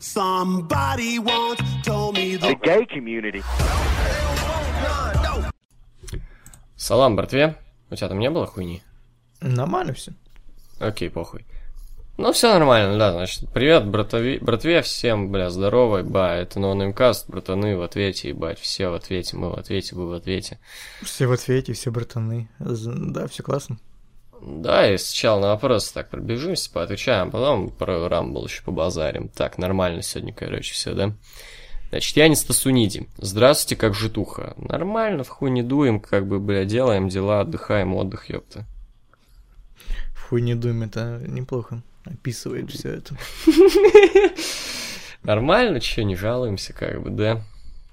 Somebody once told me the gay community. Салам, братве. У тебя там не было хуйни? Нормально все. Окей, похуй. Ну, все нормально, да, значит, привет, братови, братве, всем, бля, здорово, ба, это ноунеймкаст, братаны в ответе, ебать, все в ответе, мы в ответе, вы в ответе. Все в ответе, все братаны. Да, все классно. Да, и сначала на вопросы так пробежимся, поотвечаем, потом про Рамбл еще побазарим. Так, нормально сегодня, короче, все, да? Значит, я не Стасуниди. Здравствуйте, как житуха. Нормально, в хуй не дуем, как бы, бля, делаем дела, отдыхаем, отдых, ёпта. Хуй не дуем, это неплохо. Описывает все это. Нормально, че, не жалуемся, как бы, да?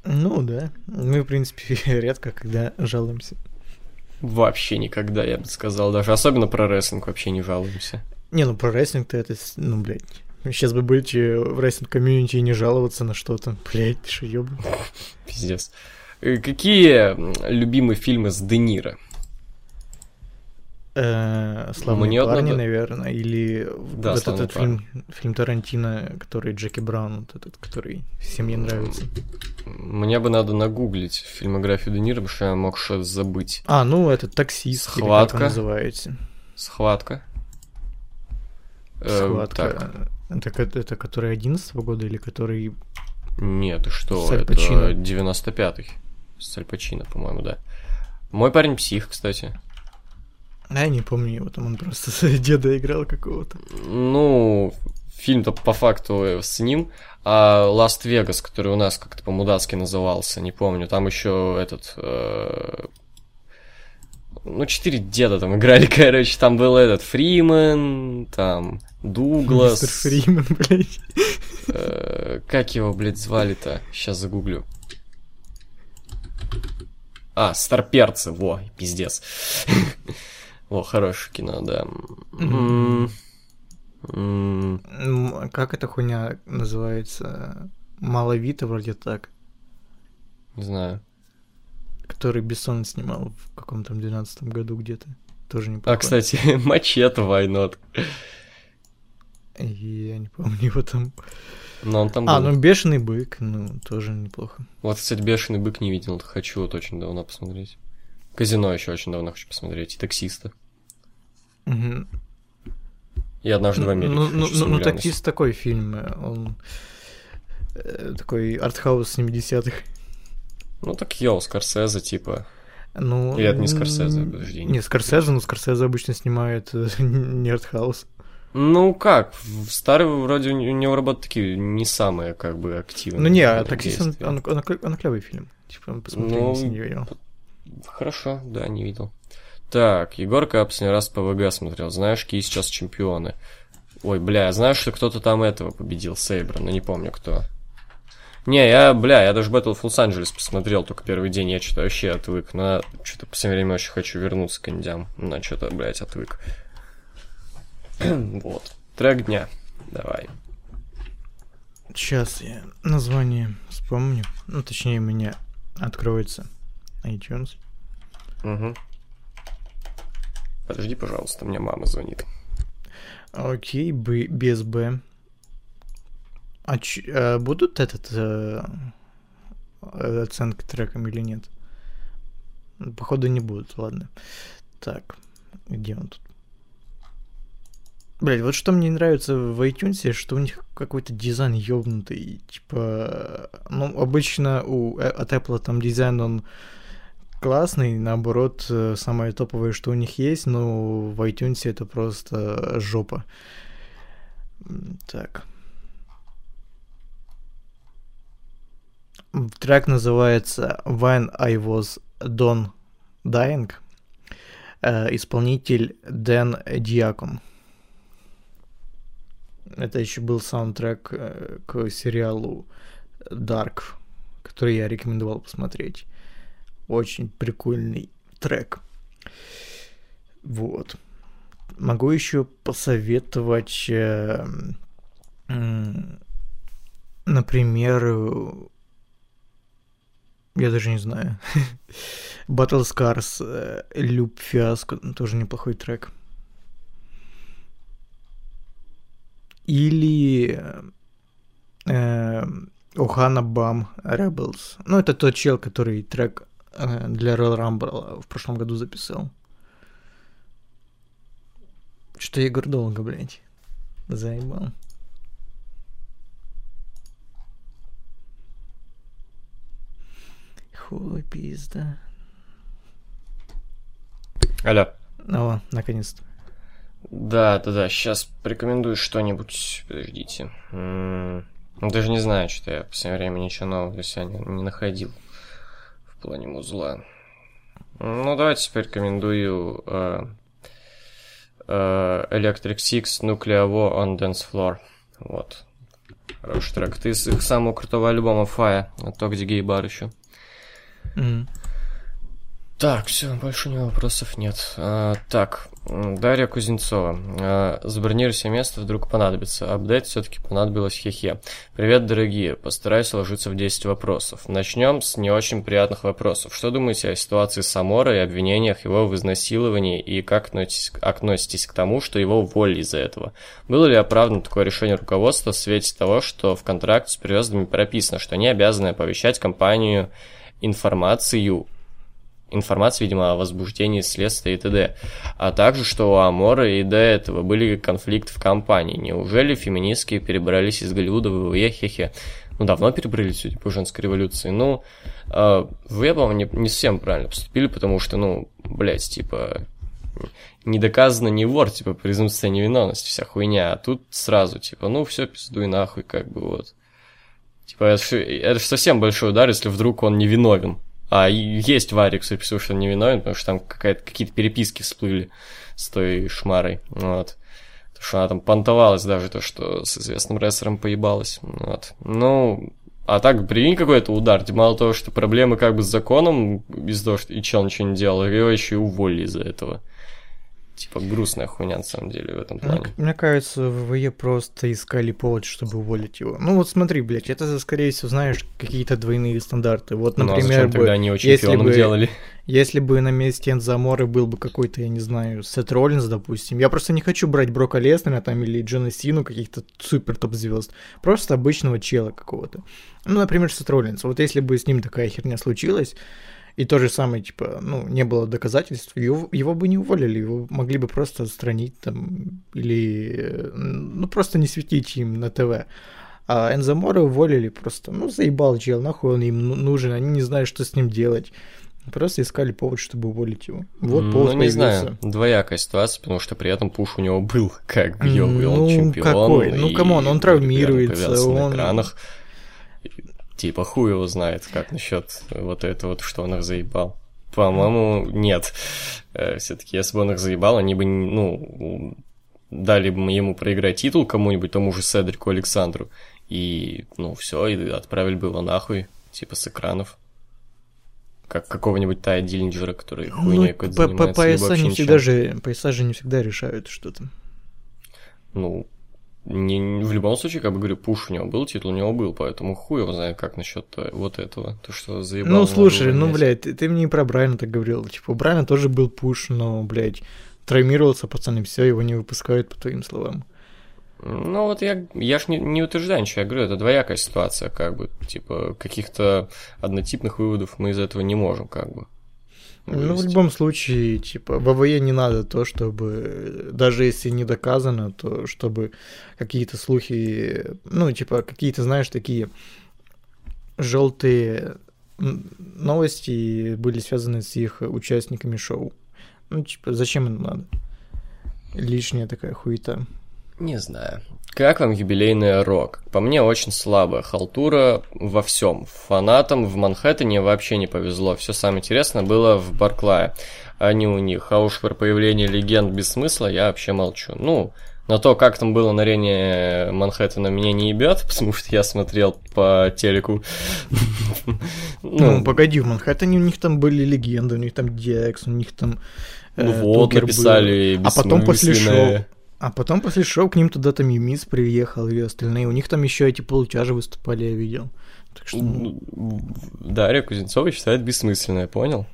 Ну да. Мы, в принципе, редко когда жалуемся. Вообще никогда, я бы сказал, даже особенно про рестлинг вообще не жалуемся. Не, ну про рестлинг-то это, ну, блядь. Сейчас бы быть в рестлинг-комьюнити и не жаловаться на что-то. Блядь, ты шо, ёбан? Пиздец. Э, Какие любимые фильмы с Де Ниро? Э, Славные Мне парни, надо- наверное, или Да, вот «Славные этот фильм, фильм Тарантино, который Джеки Браун, вот этот, который всем мне нравится. Мне бы надо нагуглить фильмографию Де Ниро, потому что я мог что-то забыть. А, ну, это таксист, или как Схватка. он называется. Схватка. Э, Схватка. так, Это, ко- это который 11 года или который... нет, что, С Аль это Пачино. 95-й. С Аль Пачино, по-моему, да. Мой парень псих, кстати. А я не помню его, там он просто деда играл какого-то. Ну, фильм-то по факту с ним, а Ласт-Вегас, который у нас как-то по-мудацки назывался, не помню, там еще этот... э, Ну, четыре деда там играли, короче, там был этот Фриман, там Дуглас... Мистер Фриман, блядь. э, Как его, блядь, звали-то? Сейчас загуглю. А, Старперцы, во, пиздец. Во, хорошее кино, да. Как эта хуйня называется? Маловито вроде так. Не знаю. Который Бессон снимал в каком-то 12 году где-то. Тоже неплохо. А, кстати, мачете войнот. Я не помню его там. Но он там А, был. ну Бешеный бык, ну, тоже неплохо. Вот, кстати, бешеный бык не видел, хочу вот очень давно посмотреть. Казино еще очень давно хочу посмотреть. И таксиста. И однажды в Америке. Ну, ну, ну, ну, глянуть. таксист такой фильм, э, он э, такой артхаус 70-х. Ну так йоу, Скорсезе, типа. Ну, Или это не Скорсезе, подожди, Не, Скорсезе, но Скорсезе обычно снимает э, не артхаус. Ну как, в старый вроде у него работы такие не самые как бы активные. Ну не, а таксист, он, действии. он, он, он клевый фильм. Типа, посмотри, Ну, если не видел. Хорошо, да, не видел. Так, Егорка я последний раз ПВГ смотрел. Знаешь, какие сейчас чемпионы? Ой, бля, я знаю, что кто-то там этого победил, Сейбра, но не помню кто. Не, я, бля, я даже Battle of Los Angeles посмотрел только первый день, я что-то вообще отвык. Но что-то по всем время очень хочу вернуться к индям. На что-то, блядь, отвык. вот. Трек дня. Давай. Сейчас я название вспомню. Ну, точнее, у меня откроется iTunes. Угу. Подожди, пожалуйста, мне мама звонит. Окей, Б, без Б. А ч- э, будут этот э, оценки трекам или нет? Походу не будут, ладно. Так, где он тут? Блять, вот что мне нравится в iTunes, что у них какой-то дизайн ёбнутый. Типа, ну, обычно у, э, от Apple там дизайн, он классный, наоборот, э, самое топовое, что у них есть, но в iTunes это просто жопа. Так. Трек называется When I Was Done Dying. Э, Исполнитель Дэн Диакон. Это еще был саундтрек э, к сериалу Dark, который я рекомендовал посмотреть. Очень прикольный трек. Вот. Могу еще посоветовать, э, м, например, э, я даже не знаю. Battle Scars, э, Люб Фиаско, тоже неплохой трек. Или э, Охана Бам Rebels. Ну, это тот чел, который трек э, для Royal Rumble в прошлом году записал. Что Егор долго, блядь, заебал. Хуй пизда. Алло. О, наконец-то. Да, да, да, сейчас порекомендую что-нибудь. Подождите. М, ну, Даже не знаю, что я в последнее время ничего нового для себя не, не находил в плане музла. Ну, давайте порекомендую э, э, Electric Six Nuclear War on Dance Floor. Вот. Хороший трек. Ты из их самого крутого альбома Фая от Тогди Гей Бар еще. М. Так, все, больше у него вопросов нет. А, так, Дарья Кузнецова. А, забронируй себе место, вдруг понадобится. Апдейт все-таки понадобилось хе-хе. Привет, дорогие. Постараюсь уложиться в 10 вопросов. Начнем с не очень приятных вопросов. Что думаете о ситуации с Амора и обвинениях его в изнасиловании и как относитесь, относитесь к тому, что его уволили из-за этого? Было ли оправдано такое решение руководства в свете того, что в контракте с привездами прописано, что они обязаны оповещать компанию информацию информация, видимо, о возбуждении следствия и т.д. А также, что у Амора и до этого были конфликты в компании. Неужели феминистки перебрались из Голливуда в ВВЕ, хе-хе? Ну, давно перебрались, судя по женской революции. Ну, э, в ВВЕ, по-моему, не, не совсем правильно поступили, потому что, ну, блядь, типа, не доказано не вор, типа, презумпция невиновности, вся хуйня. А тут сразу, типа, ну, все, пиздуй нахуй, как бы, вот. Типа, это же, это ж совсем большой удар, если вдруг он невиновен. А есть Варик, по всему, что он невиновен, потому что там какие-то переписки всплыли с той шмарой, вот. Потому что она там понтовалась даже, то, что с известным рестлером поебалась, вот. Ну, а так, прикинь, какой-то удар. Типа, Мало того, что проблемы как бы с законом, из-за того, что и чел ничего не делал, его еще и уволили из-за этого. Типа, грустная хуйня, на самом деле, в этом Мне, плане. мне кажется, в ВВЕ просто искали повод, чтобы уволить его. Ну вот смотри, блядь, это, скорее всего, знаешь, какие-то двойные стандарты. Вот, Ну, а например, бы, тогда они его если бы- делали? если бы на месте Энзаморы был бы какой-то, я не знаю, Сет Роллинс, допустим, я просто не хочу брать Брока Леснера там или Джона Сину, каких-то супер топ-звезд, просто обычного чела какого-то. Ну, например, Сет Роллинс. Вот если бы с ним такая херня случилась, и то же самое, типа, ну, не было доказательств, его, его бы не уволили, его могли бы просто отстранить там, или, э, ну, просто не светить им на ТВ. А Энзамора уволили просто, ну, заебал чел, нахуй он им ну- нужен, они не знают, что с ним делать. Просто искали повод, чтобы уволить его. Вот повод ну, не появился. знаю, двоякая ситуация, потому что при этом пуш у него был, как бы, и он Ну, чемпион. какой? Ну, come on, он травмируется, появлялся на он- экранах. Типа, хуй его знает, как насчет вот этого, вот, что он их заебал. По-моему, нет. Все-таки, если бы он их заебал, они бы, ну, дали бы ему проиграть титул кому-нибудь, тому же Седрику Александру, и, ну, все, и отправили бы его нахуй, типа, с экранов. Как какого-нибудь Тая Диллинджера, который Ну, хуйней какой-то по- по- занимается, пояса не всегда же, пояса же не всегда решают что-то. Ну, не, в любом случае, как бы говорю, пуш у него был, титул у него был, поэтому хуй его знает, как насчет вот этого. То, что заебал. Ну, слушай, ну, блядь, ты, ты мне и про Брайана так говорил. Типа, у Брайана тоже был пуш, но, блядь, травмировался пацан, и все, его не выпускают, по твоим словам. Ну, вот я, я ж не, не утверждаю ничего, я говорю, это двоякая ситуация, как бы, типа, каких-то однотипных выводов мы из этого не можем, как бы. Ну, в любом случае, типа, в ВВЕ не надо то, чтобы, даже если не доказано, то чтобы какие-то слухи, ну, типа, какие-то, знаешь, такие желтые новости были связаны с их участниками шоу. Ну, типа, зачем это надо? Лишняя такая хуета. Не знаю. Как вам юбилейная рок? По мне, очень слабая халтура во всем. Фанатам в Манхэттене вообще не повезло. Все самое интересное было в Барклае, а не у них. А уж про появление легенд без смысла я вообще молчу. Ну, на то, как там было на арене Манхэттена, меня не ебет, потому что я смотрел по телеку. Ну, погоди, в Манхэттене у них там были легенды, у них там Декс, у них там... Ну э, вот, написали А потом после шоу. А потом после шоу к ним туда там Юмис приехал и остальные. У них там еще эти полутяжи выступали, я видел. Так что ну, Ну, Дарья Кузнецова считает бессмысленное, понял?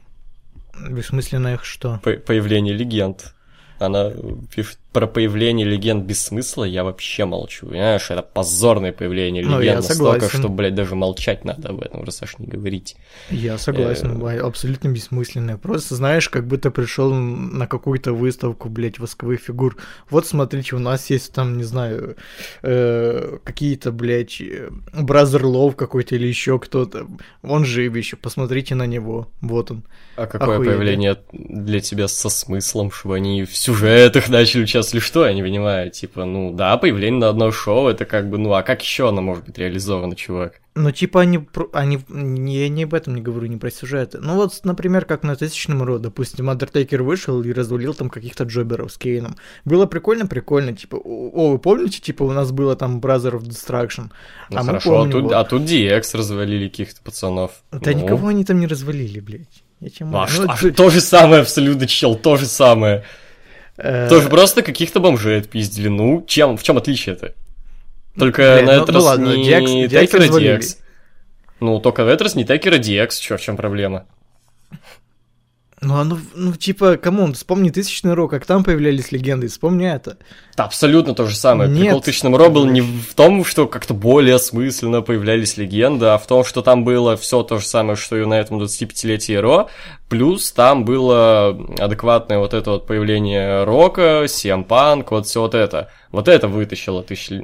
бессмысленно их что? По- появление легенд. Она пишет про появление легенд без смысла я вообще молчу. Понимаешь, это позорное появление Ну, легенд. я настолько, согласен. что, блядь, даже молчать надо об этом, раз аж не говорить. Я согласен, Э. Абсолютно бессмысленное. Просто, знаешь, как будто пришел на какую-то выставку, блядь, восковых фигур. Вот, смотрите, у нас есть там, не знаю, э, какие-то, блядь, Brother Love какой-то или еще кто-то. Он жив еще, посмотрите на него. Вот он. А какое Охуели. появление для тебя со смыслом, чтобы они в сюжетах начали участвовать? Что, я не понимаю. Типа, ну да, появление на одно шоу, это как бы, ну а как еще оно может быть реализовано, чувак? Ну, типа, они, они, я не об этом не говорю, не про сюжеты. Ну, вот, например, как на тысячном роду, допустим, Андертейкер вышел и развалил там каких-то джоберов с Кейном. Было прикольно, прикольно, типа, о, вы помните, типа, у нас было там Brother of Destruction? Ну А хорошо, помним а, тут, вот. а тут DX развалили каких-то пацанов. Да Ну. никого они там не развалили, блядь. Я тебе Ну, а ну, а т- то же самое абсолютно, чел, то же самое. Э, Тоже просто каких-то бомжей отпиздили. Ну, чем, в чем отличие это? Только Блядь, на ну- этот ну раз ладно, не развалили. DX. Ну, только в этот раз не Текера DX, чё, в чем проблема? Ну, а ну, ну, типа, come on, вспомни тысячный Raw, как там появлялись легенды, вспомни это. Абсолютно то же самое. Нет. Прикол Тысячного Raw был не в том, что как-то более осмысленно появлялись легенды, а в том, что там было все то же самое, что и на этом 25-летии Raw, плюс там было адекватное вот это вот появление Рока, CM Punk, вот все вот это. Вот это вытащило тысяч-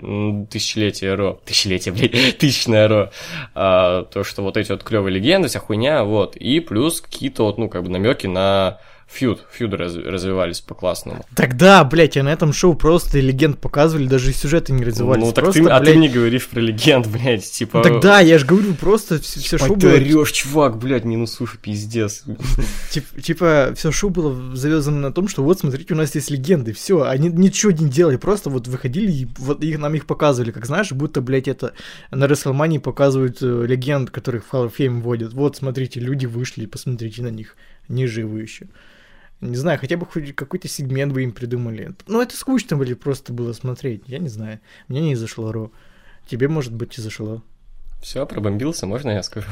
тысячелетие Ро. Тысячелетие, блядь, тысячное Ро. А, то, что вот эти вот клевые легенды, вся хуйня, вот. И плюс какие-то вот, ну, как бы намеки на фьюд. Фьюды раз- развивались по-классному. Тогда, блядь, а на этом шоу просто легенд показывали, даже и сюжеты не развивались. Ну, так просто, ты, а ты блядь, мне говоришь про легенд, блядь, типа... Тогда, я же говорю, просто все, все шоу ты было... орёшь, чувак, блядь, не ну слушай, пиздец. Тип- типа, все шоу было завязано на том, что вот, смотрите, у нас есть легенды, все, они ничего не делали, просто вот выходили и вот их, нам их показывали, как знаешь, будто, блядь, это на Рестлмании показывают э, легенд, которых в Hall of Fame вводят. Вот, смотрите, люди вышли, посмотрите на них, они живы еще. Не знаю, хотя бы хоть какой-то сегмент бы им придумали. Ну, это скучно были просто было смотреть, я не знаю. Мне не зашло Ро. Тебе, может быть, и зашло. Все, пробомбился, можно я скажу?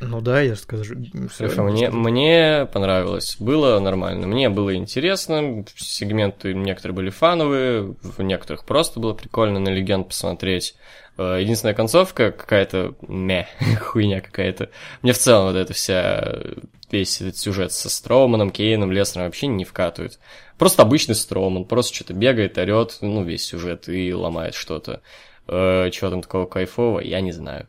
Ну да, я скажу. всё, Хорошо, мне, скажу. мне понравилось, было нормально, мне было интересно, сегменты некоторые были фановые, в некоторых просто было прикольно на легенд посмотреть. Э, Единственная концовка какая-то, meh, хуйня какая-то. Мне в целом вот эта вся, весь этот сюжет со Строуманом, Кейном, Леснером вообще не вкатывает. Просто обычный Строуман, просто что-то бегает, орет, ну, весь сюжет и ломает что-то. Чего там такого кайфового, я не знаю.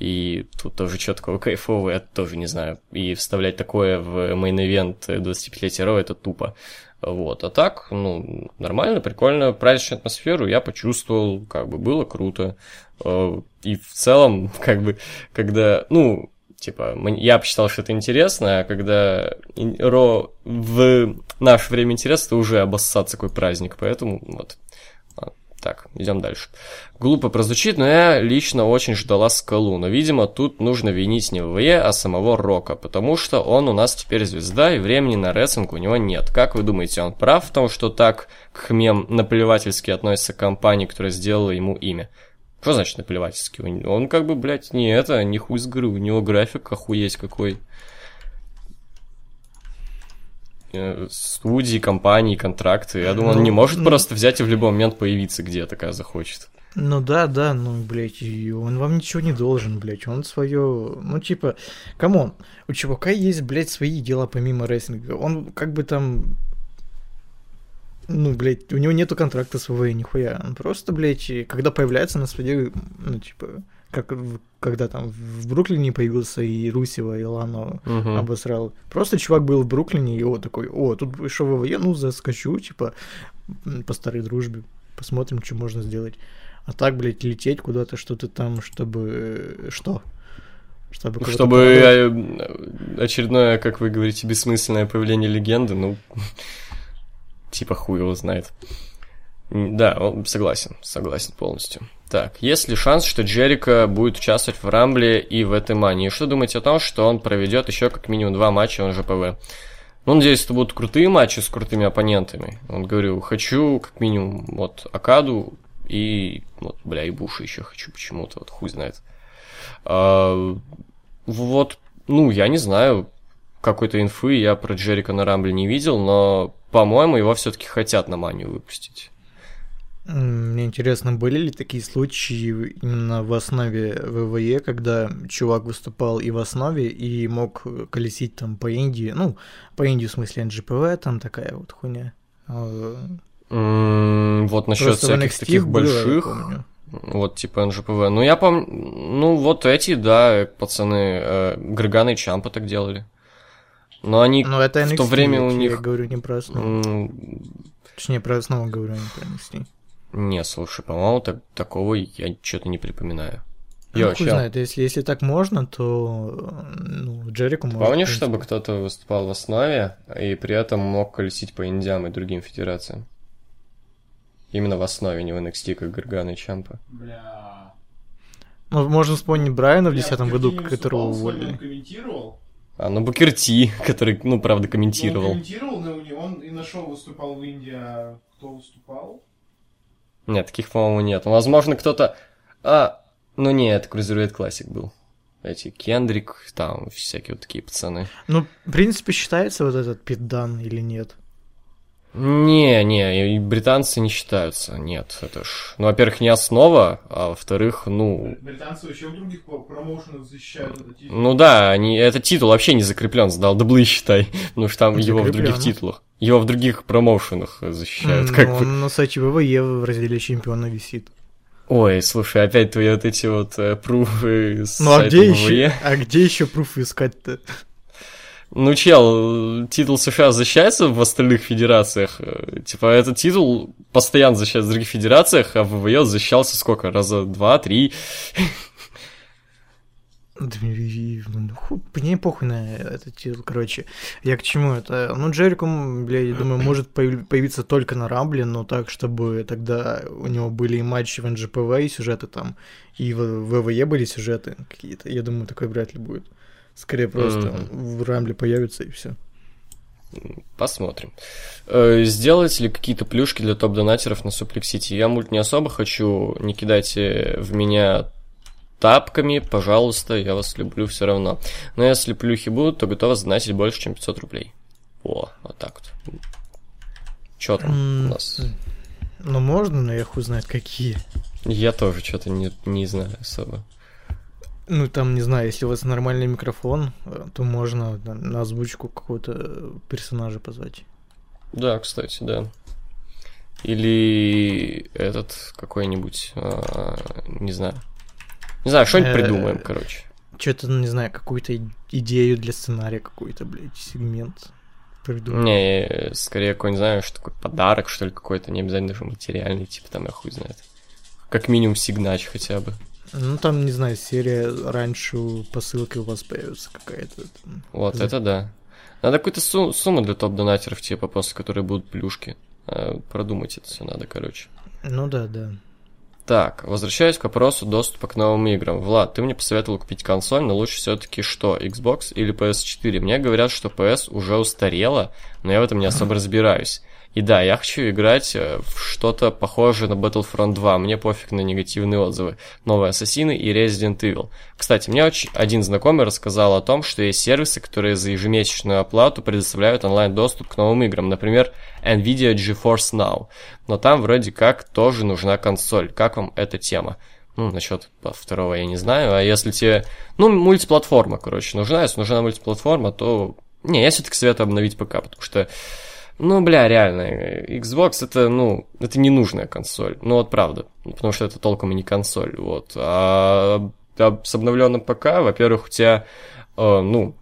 И тут тоже что такого кайфового, я тоже не знаю. И вставлять такое в main event 25-летия Raw это тупо. Вот, а так, ну, нормально, прикольно, праздничную атмосферу я почувствовал, как бы было круто. Э, И в целом, как бы, когда, ну, типа, я посчитал, что это интересно, а когда Ро в наше время интересно, то уже обоссаться какой праздник, поэтому вот. А, Так, идем дальше. Глупо прозвучит, но я лично очень ждала скалу. Но, видимо, тут нужно винить не ВВЕ, а самого Рока, потому что он у нас теперь звезда, и времени на рестлинг у него нет. Как вы думаете, он прав в том, что так к хмем наплевательски относится к компании, которая сделала ему имя? Что значит наплевательски? Он, как бы, блядь, не это, не хуй с горы, у него график охуеть какой. Э, Студии, компании, контракты. Я думаю, он Ну, не может ну. просто взять и в любой момент появиться где-то, когда захочет. Ну да, да, ну, блядь, и он вам ничего не должен, блядь, он свое, ну, типа, come on, у чувака есть, блядь, свои дела помимо рестлинга, он как бы там, ну, блядь, у него нету контракта с ВВ, нихуя, он просто, блядь, когда появляется на своей, ну, типа, как когда там в Бруклине появился и Русева, и Лано Мгм. обосрал. Просто чувак был в Бруклине, и вот такой, о, тут вышел ВВЕ, ну, заскочу, типа, по старой дружбе, посмотрим, что можно сделать. А так, блядь, лететь куда-то, что-то там, чтобы... э, Что? Чтобы, Чтобы порадовать? э, очередное, как вы говорите, бессмысленное появление легенды, ну, типа хуй его знает. Да, он- согласен, согласен полностью. Так, есть ли шанс, что Джерика будет участвовать в Рамбле и в этой мании? Что думаете о том, что он проведет еще как минимум два матча, он же ПВ? Ну, надеюсь, это будут крутые матчи с крутыми оппонентами. Вот говорю, хочу как минимум вот Акаду и вот, бля, и Буша еще хочу почему-то, вот хуй знает. А, вот, ну, я не знаю. Какой-то инфы я про Джерика на Рамбле не видел, но, по-моему, его все-таки хотят на манию выпустить. Мне интересно, были ли такие случаи именно в основе ВВЕ, когда чувак выступал и в основе, и мог колесить там по Индии, ну, по Индии в смысле НГПВ, там такая вот хуйня. М, Вот насчет всяких таких было, больших, вот типа НЖПВ. Ну, я помню, ну, вот эти, да, пацаны, э, Греган и Чампа так делали. Но они Но это в NXT, то время у я них... говорю не про основу. м, Точнее, про основу говорю, а не про NXT. Не, слушай, по-моему, так, такого я что-то не припоминаю. Ну, Йо, хуй чел, знает, если, если так можно, то ну, Джерику можно. помнишь, в чтобы кто-то выступал в основе и при этом мог колесить по Индиам и другим федерациям? Именно в основе, не в NXT, как Гаргана и Чампа. Бля. Ну, можно вспомнить Брайана в Бля, 2010 году, которого уволили. Он комментировал. А, ну Букерти, который, ну, правда, Он комментировал. комментировал, но у него- он и на шоу выступал в Индии, а кто выступал? Нет, таких, по-моему, нет. Ну, Возможно, кто-то... А, ну не, это Cruiserweight Classic был. Эти Кендрик, там всякие вот такие пацаны. Ну, в принципе, считается вот этот питдан или нет? Не, не, и британцы не считаются, нет, это ж... Ну, во-первых, не основа, а во-вторых, ну... Британцы вообще в других промоушенах защищают этот титул. Ну да, они, этот титул вообще не закреплен, сдал даблы, считай. Потому что там его в других титулах. Его в других промоушенах защищают, М, как ну, бы. он на сайте ВВЕ в разделе чемпиона висит. Ой, слушай, опять твои вот эти вот э, пруфы с Ну а где еще? А где еще пруфы искать-то? Ну, чел, титул США защищается в остальных федерациях. Э, Типа, этот титул постоянно защищается в других федерациях, а в ВВЕ защищался сколько? Раза два, три? Да, ну, ху- Мне похуй на этот титул, короче. Я к чему это? Ну, Джерико, бля, я думаю, может появ- появиться только на Рамбле, но так, чтобы тогда у него были и матчи в НЖПВ, и сюжеты там, и в ВВЕ были сюжеты какие-то. Я думаю, такой вряд ли будет. Скорее просто в Рамбле появится и все. Посмотрим. Э, Сделать ли какие-то плюшки для топ-донатеров на Суплексити? Я мульт не особо хочу, не кидайте в меня тапками, пожалуйста, я вас люблю все равно. Но если плюхи будут, то готова задонатить больше, чем 500 рублей. О, вот так вот. Чё там у М, нас? Ну, можно, но я хуй знает какие. Я тоже что-то не, не знаю особо. Ну, там, не знаю, если у вас нормальный микрофон, э, то можно на, озвучку какого-то персонажа позвать. Да, кстати, да. Или этот какой-нибудь, а, не знаю. Не знаю, что-нибудь Э, придумаем, короче. Что-то, ну, не знаю, какую-то идею для сценария, какой-то, блядь, сегмент придумать. Не, э, скорее какой-нибудь, знаешь, такой подарок, что ли, какой-то, не обязательно даже материальный, типа там, я хуй знает. Как минимум сигнач хотя бы. Ну, там, не знаю, серия раньше посылки у вас появится какая-то. Вот, За- это да. Надо какую-то су- сумму для топ-донатеров, типа, просто, которые будут плюшки. А, Продумать это все надо, короче. Ну да, да. Так, возвращаясь к вопросу доступа к новым играм. Влад, ты мне посоветовал купить консоль, но лучше все-таки что, Xbox или PS4? Мне говорят, что PS уже устарела, но я в этом не особо разбираюсь. И да, я хочу играть э, в что-то похожее на Battlefront 2. Мне пофиг на негативные отзывы. Новые Ассасины и Resident Evil. Кстати, мне очень один знакомый рассказал о том, что есть сервисы, которые за ежемесячную оплату предоставляют онлайн-доступ к новым играм. Например, Nvidia GeForce Now. Но там вроде как тоже нужна консоль. Как вам эта тема? Ну, насчет второго я не знаю. А если тебе... Ну, мультиплатформа, короче, нужна. Если нужна мультиплатформа, то... Не, я все-таки советую обновить ПК, потому что... Ну, бля, реально, Xbox это, ну, это ненужная консоль. Ну, вот правда. Потому что это толком и не консоль. Вот. А, а с обновленным ПК, во-первых, у тебя, э, ну,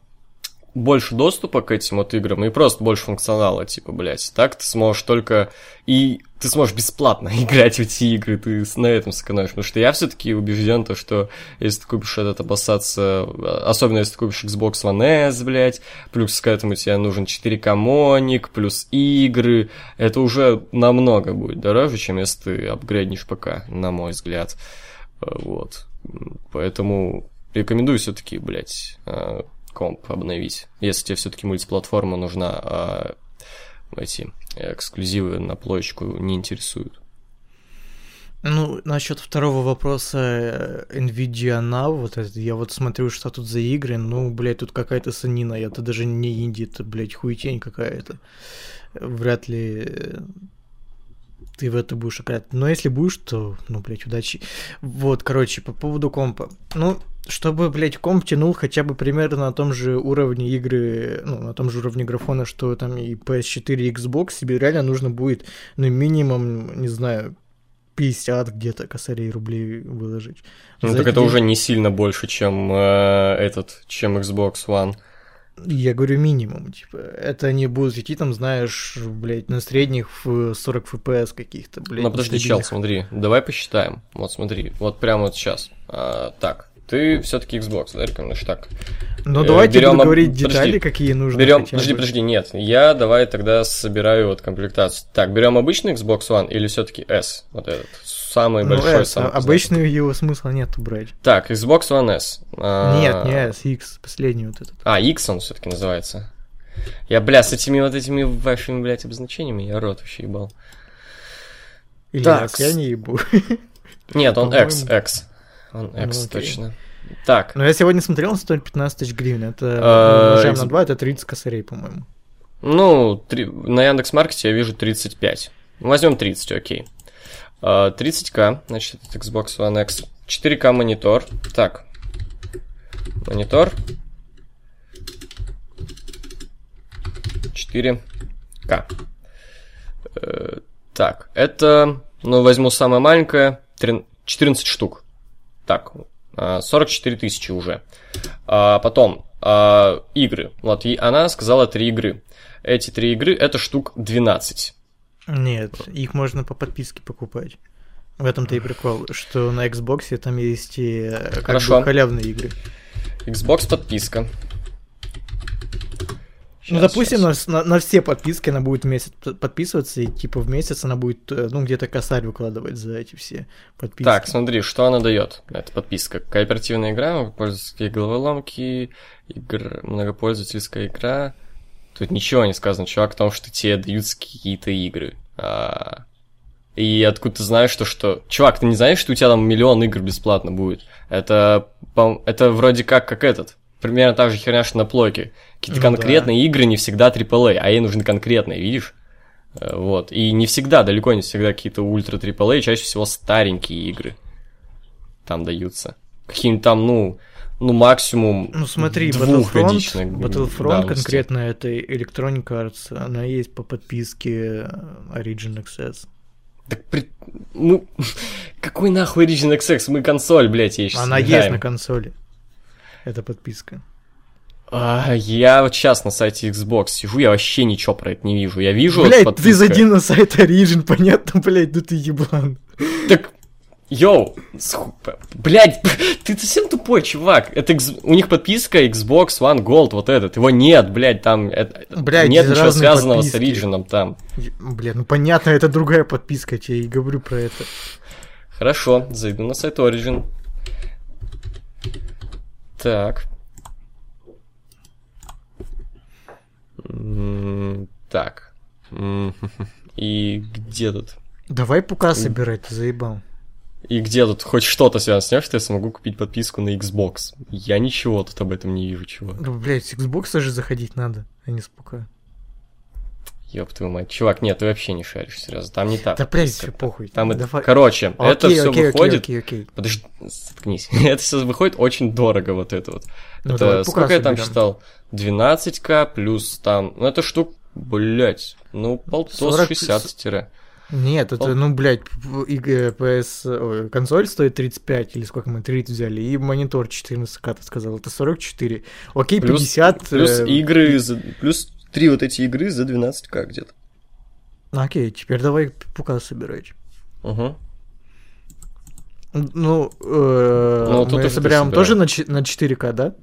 больше доступа к этим вот играм и просто больше функционала, типа, блядь. Так ты сможешь только... И ты сможешь бесплатно играть в эти игры, ты на этом сэкономишь. Потому что я все-таки убежден, то, что если ты купишь этот обоссаться, особенно если ты купишь Xbox One S, блядь, плюс к этому тебе нужен 4К моник, плюс игры, это уже намного будет дороже, чем если ты апгрейднешь ПК, на мой взгляд. Э, Вот. Поэтому рекомендую все-таки, блядь, э, комп обновить. Если тебе все-таки мультиплатформа нужна, а эти эксклюзивы на плоечку не интересуют. Ну, насчет второго вопроса э, Nvidia Now, вот это, я вот смотрю, что тут за игры, ну, блядь, тут какая-то санина, это даже не инди, это, блядь, хуетень какая-то. Вряд ли э, ты в это будешь играть. Но если будешь, то, ну, блядь, удачи. Вот, короче, по поводу компа. Ну, чтобы, блядь, комп тянул хотя бы примерно на том же уровне игры, ну, на том же уровне графона, что там и PS4, и Xbox, себе реально нужно будет, ну, минимум, не знаю, 50 где-то косарей рублей выложить. Ну, За так это уже деньги- не сильно больше, чем э, этот, чем Xbox One. Я говорю минимум, типа, это они будут идти там, знаешь, блядь, на средних в 40 FPS каких-то, блядь. Ну, подожди, чел, смотри, давай посчитаем. Вот смотри, вот прямо вот сейчас. А, так, ты все-таки Xbox, да, рекомендуешь? Так, Ну, э, давайте берем буду говорить подожди, детали, какие нужно. берем, подожди, бы. подожди, нет, я давай тогда собираю вот комплектацию. Так, берем обычный Xbox One или все-таки S, вот этот, самый Ну, большой, S, самый а- обычно его смысла нету брать. Так, Xbox One S. А, Нет, не S, X, последний вот этот. А, X он все-таки называется. Я, бля, с этими вот этими вашими, блядь, обозначениями я рот вообще ебал. Или Так, X, я не ебу. Нет, он X. X. Он Ну, X, окей. точно. Так, Но я сегодня смотрел, он стоит 15 тысяч гривен. Это А, умножаем X- на 2, это 30 косарей, по-моему. ну, три- на Яндекс.Маркете я вижу 35. Возьмем 30, окей. А, 30к, значит, это Xbox One X. 4К монитор. Так. Монитор. 4К. Э, Так, это, ну, возьму самое маленькое, трин- 14 штук. Так, а, 44 тысячи уже. А, потом, а, игры. Вот, и она сказала три игры. Эти три игры это штук 12. Нет, их можно по подписке покупать. В этом-то и прикол, что на Xbox там есть и э, как Хорошо. бы халявные игры. Xbox подписка. ну, Щас, допустим, щас. на, на- все подписки она будет в месяц подписываться, и типа в месяц она будет, э, ну, где-то косарь выкладывать за эти все подписки. Так, смотри, что она дает, эта подписка. Кооперативная игра, пользовательские головоломки, игр, многопользовательская игра. Тут ничего не сказано, чувак, о том, что тебе даются какие-то игры. А, И откуда ты знаешь, что, что... Чувак, ты не знаешь, что у тебя там миллион игр бесплатно будет? Это, это вроде как, как этот. Примерно та же херня, что на плойке. Какие-то Ну да. конкретные игры не всегда AAA, а ей нужны конкретные, видишь? Э, Вот. И не всегда, далеко не всегда какие-то ультра AAA, чаще всего старенькие игры там даются. Какие-нибудь там, ну, ну, максимум Ну смотри, Battlefront, Battlefront давности. конкретно это Electronic Arts, она есть по подписке э, Origin Access. Так при... Ну, какой нахуй Origin XX? Мы консоль, блядь, я сейчас Она есть на консоли. Это подписка. А, я вот сейчас на сайте Xbox сижу, я вообще ничего про это не вижу. Я вижу Блять, вот ты подписка. зайди на сайт Origin, понятно, блять, да ты еблан. Так, йоу, блядь, ты совсем тупой, чувак. Это у них подписка Xbox One Gold, вот этот. Его нет, блядь, там это- Блядь, нет ничего связанного с подписки. Origin там. Блин, ну понятно, это другая подписка, я тебе и говорю про это. Хорошо, зайду на сайт Origin. Так. Так. И где тут? Давай пука собирать, ты заебал. И где тут хоть что-то связано с тем, что я смогу купить подписку на Xbox? Я ничего тут об этом не вижу, чувак. Ну, блядь, с Xbox же заходить надо, а не с пука. Ёб твою мать. Чувак, нет, ты вообще не шаришь, серьезно. Там не так. Да, блядь, всё похуй. Там это... Давай. Короче, это Окей, все окей, окей, выходит... Окей, окей, Подожди, заткнись. это все выходит очень дорого, вот это вот. Ну, это давай сколько я там считал? 12к плюс там... Ну, это штук, блять, ну, полтос 40 60 тире. Нет, это, ну, блядь, э, PS, консоль стоит 35, или сколько мы, 30 взяли, и монитор 14к, ты сказал, это 44. Окей, Плюс, 50. плюс э, игры, за- плюс три вот эти игры за 12к где-то. Окей, теперь давай пука собирать. Угу. Ну, э, Ну, мы собираем тоже на, на 4К, да?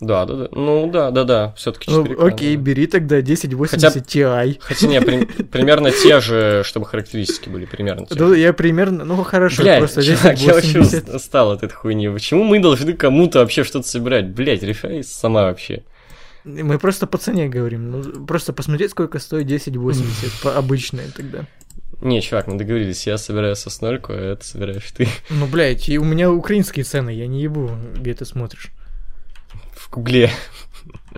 Да, да, да. Ну, да, да, да, все-таки Ну, 4К. окей, да. бери тогда 1080 Хотя- Ti. Хотя не, при- примерно те же, чтобы характеристики были, примерно те Ну, же. я примерно, ну хорошо, Блядь, просто чувак, я вообще 1080. ус- устал от этой хуйни. Почему мы должны кому-то вообще что-то собирать? Блядь, решай сама вообще. Мы просто по цене говорим. Ну, просто посмотреть, сколько стоит 1080 по обычные тогда. Не, чувак, мы договорились, я собираю соснольку, а это собираешь ты. Ну, блядь, и у меня украинские цены, я не ебу, где ты смотришь. В Гугле.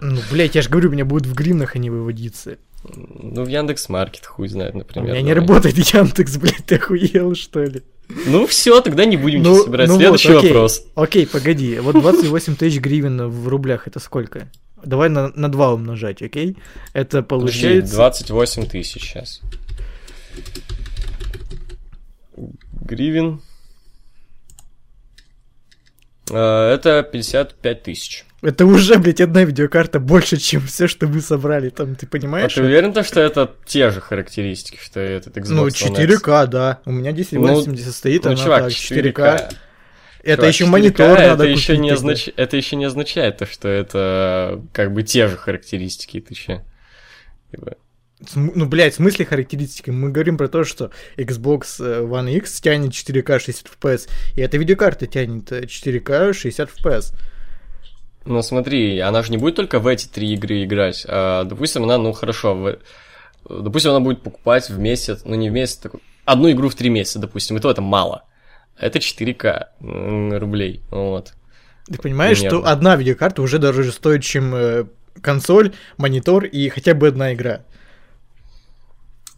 Ну, блядь, я же говорю, у меня будут в гривнах они выводиться. Ну, в Яндекс Маркет, хуй знает, У например. меня не давай. работает Яндекс, блядь, ты охуел, что ли? Ну все, тогда не будем Ну, собирать. ну вот, Следующий окей. вопрос. Окей, погоди, вот 28 тысяч гривен в рублях это сколько? Давай на, на 2 умножать, окей? Это получается... 28 тысяч сейчас. Гривен. А, Это 55 тысяч. Это уже, блядь, одна видеокарта больше, чем все, что мы собрали там, ты А понимаешь? ты уверен, то, что это те же характеристики, что и этот Xbox Ну, One X? 4К, да. У меня 1080 стоит, Ну, она чувак, так, 4К. 4К. Это еще 4К монитор это надо еще не означ... Это еще не означает то, что это как бы те же характеристики, ты че? Ну, блядь, в смысле характеристики? Мы говорим про то, что Xbox э, One X тянет 4К 60 FPS, и эта видеокарта тянет э, 4К 60 FPS. Ну смотри, она же не будет только в эти три игры играть. А, допустим, она, ну хорошо, в- допустим, она будет покупать в месяц, ну не в месяц, так, одну игру в три месяца, допустим, и то это мало. Это 4К м, рублей, вот. Ты понимаешь, что Примерно. одна видеокарта уже дороже стоит, чем э, консоль, монитор и хотя бы одна игра.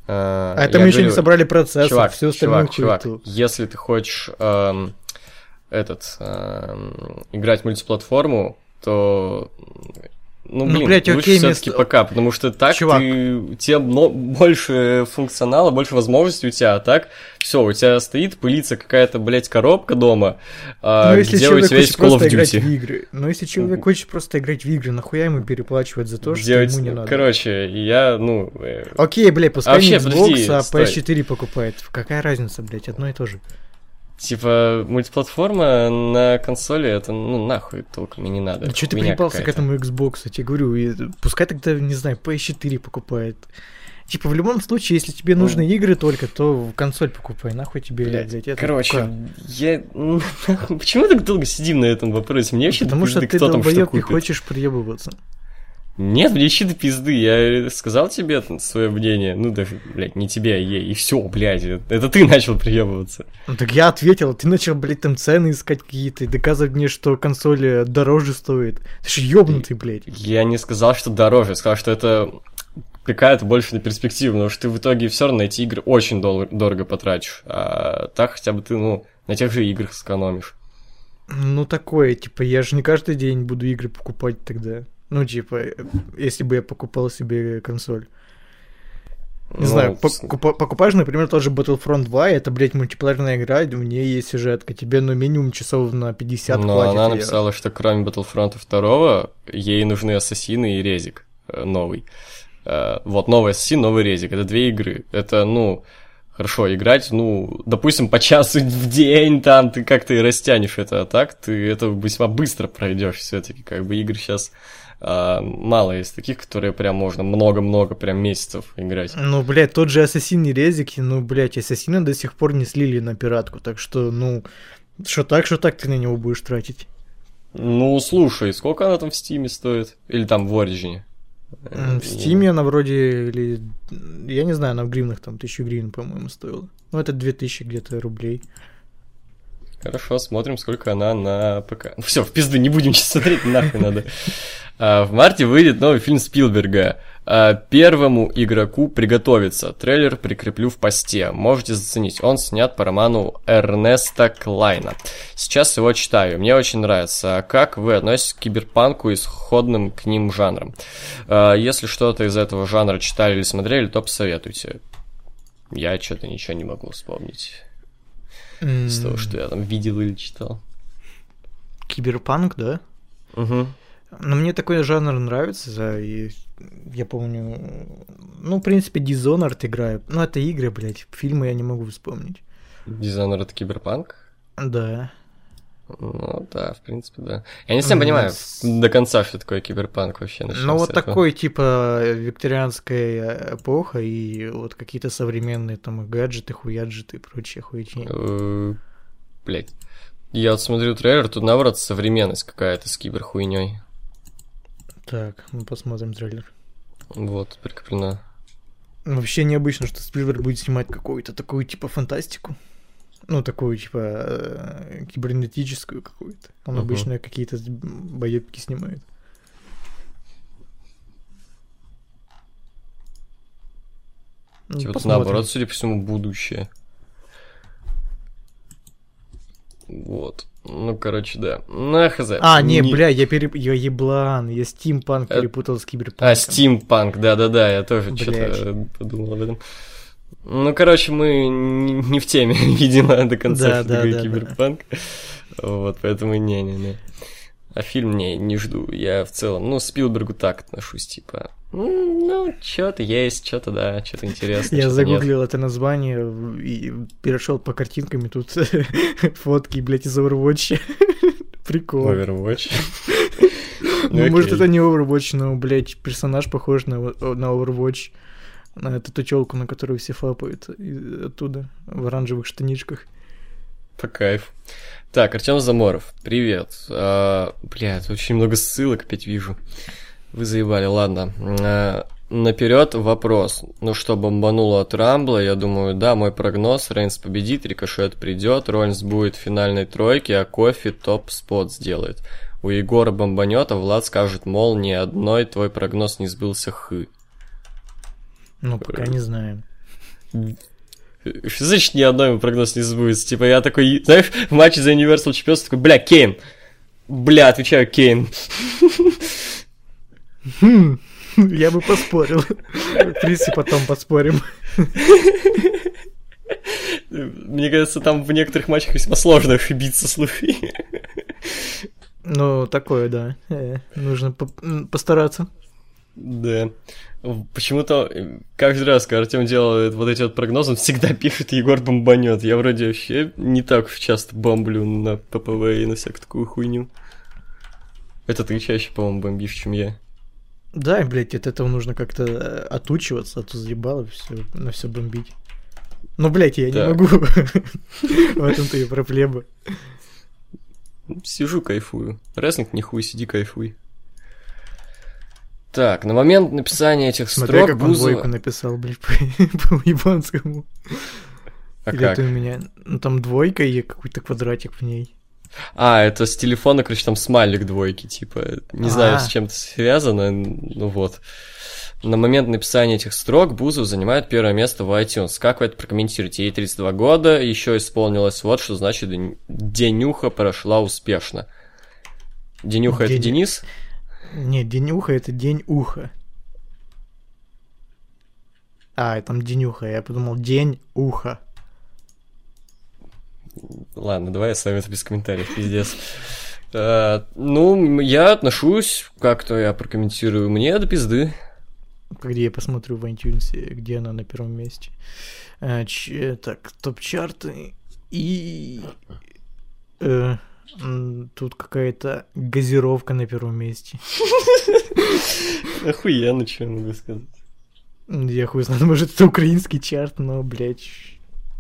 А, А это мы еще не говорю, собрали процессор, чувак, всю остальную чувак, чувак, если ты хочешь эм, этот эм, играть в мультиплатформу, то ну, Ну, блин, блядь, лучше окей, все-таки вместо- ПК, потому что так Чувак. ты, тебе больше функционала, больше возможностей у тебя, а так все, у тебя стоит пылиться какая-то, блядь, коробка дома, а, Ну, если где у тебя есть Call of играть в Duty. игры. Ну, если человек хочет просто играть в игры, нахуя ему переплачивать за то, что Где у ему не надо? Короче, я, ну, э, Окей, блядь, пускай вообще, не Xbox, подожди, а стой. PS4 покупает. Какая разница, блядь, одно и то же. Типа, мультиплатформа на консоли, это, ну, нахуй толком и не надо. Да что ты хуйня приебался к этому Xbox? Я тебе говорю, и пускай тогда, не знаю, PS4 покупает. Типа, в любом случае, если тебе нужны игры только, то консоль покупай. Нахуй тебе, Блядь, блядь, это Короче, ПК. я... ну, Почему так долго сидим на этом вопросе? Мне вообще Потому что ты кто там что купит. хочешь приебываться. Нет, мне до пизды. Я сказал тебе свое мнение. Ну, даже, блядь, не тебе, а ей. И все, блядь. Это ты начал приебываться. Ну так я ответил, ты начал, блядь, там цены искать какие-то и доказывать мне, что консоль э, дороже стоит. Ты же ёбнутый, блядь. Я не сказал, что дороже. Я сказал, что это какая-то больше на перспективу, потому что ты в итоге все равно на эти игры очень дол- дорого потратишь. А так хотя бы ты, ну, на тех же играх сэкономишь. Ну такое, типа, я же не каждый день буду игры покупать тогда. Ну, типа, э, если бы я покупал себе консоль. Не Ну, знаю, покупа- покупаешь, например, тоже Battlefront 2, и это, блядь, мультиплеерная игра, у нее есть сюжетка, тебе, ну, минимум часов на 50 Но хватит. она написала, что кроме Battlefront 2 ей нужны Ассасины и Резик э, новый. Э, Вот, новый Ассасин, новый Резик. Это две игры. Это, ну, хорошо, играть, ну, допустим, по часу в день, там, ты как-то и растянешь это, а так ты это весьма быстро пройдешь все таки Как бы игр сейчас мало есть таких, которые прям можно много-много прям месяцев играть. Ну, блядь, тот же Ассасин и Резики, ну, блядь, Ассасина до сих пор не слили на пиратку, так что, ну, что так, что так ты на него будешь тратить. Ну, слушай, сколько она там в Стиме стоит? Или там в Origin? В Стиме она вроде, или, я не знаю, она в гривнах там, тысячу гривен, по-моему, стоила. Ну, это 2000 где-то рублей. Хорошо, смотрим, сколько она на ПК. Все, в пизду, не будем сейчас смотреть, нахуй надо. А, В марте выйдет новый фильм Спилберга. А, Первому игроку приготовиться. Трейлер прикреплю в посте. Можете заценить. Он снят по роману Эрнеста Клайна. Сейчас его читаю. Мне очень нравится. А Как вы относитесь к киберпанку и сходным к ним жанрам? Если что-то из этого жанра читали или смотрели, то посоветуйте. Я что-то ничего не могу вспомнить из того, что я там видел или читал. Киберпанк, да? Угу. Но мне такой жанр нравится, да, и я помню, ну, в принципе, Dishonored играю. Ну, это игры, блядь, фильмы я не могу вспомнить. Это киберпанк? Да. Ну да, в принципе, да. Я не совсем понимаю с- до конца, что такое киберпанк вообще. Ну, вот этого. такой, типа, викторианская эпоха, и вот какие-то современные там гаджеты, хуяджеты и прочие хуйти. Э, Блять. Я вот смотрю трейлер, тут наоборот современность какая-то с киберхуйней. Так, мы посмотрим трейлер. Вот, прикреплено. Вообще необычно, что Спилберг будет снимать какую-то такую, типа, фантастику. Ну, такую, типа, э, кибернетическую какую-то. Он Мгм. обычно какие-то боепки снимает. Ну, Типа, посмотрим. наоборот, судя по всему, будущее. Вот. Ну, короче, да. На хз. А, не, бля, я переп... Я еблан, я стимпанк Это- перепутал с киберпанком. А, стимпанк, да-да-да, я тоже что-то подумал об этом. Ну, короче, мы не в теме, видимо, до конца Да, да, да, да. киберпанк. Вот, поэтому не-не-не. А фильм не, не жду. Я в целом, ну, Спилбергу так отношусь, типа, ну, что-то есть, что-то да, что-то интересное. Я загуглил это название и перешел по картинкам, и тут фотки, блядь, из Overwatch. Прикол. Overwatch. Ну, может, окей. это не Overwatch, но, блядь, персонаж похож на, на Overwatch. На эту тёлку, на которую все фапают оттуда, в оранжевых штанишках. По кайфу. Так, Артем Заморов, привет. А, бля, тут очень много ссылок опять вижу. Вы заебали, ладно. А, наперед вопрос. Ну что, бомбануло от Рамбла? Я думаю, да, мой прогноз. Рейнс победит, Рикошет придет, Роллинс будет в финальной тройке, а Кофи топ-спот сделает. У Егора бомбанет, а Влад скажет, мол, ни одной твой прогноз не сбылся хы. Ну, пока не знаем. Что значит ни одной мой прогноз не сбудется? Типа я такой, знаешь, в матче за Universal Champions такой, бля, Кейн. Бля, отвечаю, Кейн. Хм, я бы поспорил. В принципе, потом поспорим. Мне кажется, там в некоторых матчах весьма сложно ошибиться, слушай. Ну, такое, да. Э, Нужно постараться. Да. Почему-то э, каждый раз, когда Артем делает вот эти вот прогнозы, он всегда пишет Егор бомбанет. Я вроде вообще не так часто бомблю на ППВ и на всякую такую хуйню. Это ты чаще, по-моему, бомбишь, чем я. Да, и, блядь, от этого нужно как-то э, отучиваться, а то заебало все, на все бомбить. Ну, блядь, я не Так. могу. В этом-то и проблема. Сижу, кайфую. Рестлинг не хуй, сиди, кайфуй. Так, на момент написания этих Смотри, строк как он Бузова... двойку написал, блядь, по по японскому. А Или как? это у меня... Ну, там двойка и какой-то квадратик в ней. А, это с телефона, короче, там смайлик двойки, типа. Не знаю, А. с чем это связано, ну вот. На момент написания этих строк Бузов занимает первое место в iTunes. Как вы это прокомментируете? Ей 32 года, еще исполнилось вот, что значит Денюха прошла успешно. Денюха это День- Денис? Не, день уха — это день уха. А, там денюха, я подумал, день уха. Ладно, давай я с вами это без комментариев, пиздец. Э, Ну, я отношусь, как-то я прокомментирую, мне до пизды. Где я посмотрю в iTunes, где она на первом месте. А, ч- так, топ-чарты. И... тут какая-то газировка на первом месте. Охуенно, что я могу сказать. Я хуй знаю, может это украинский чарт, но, блядь,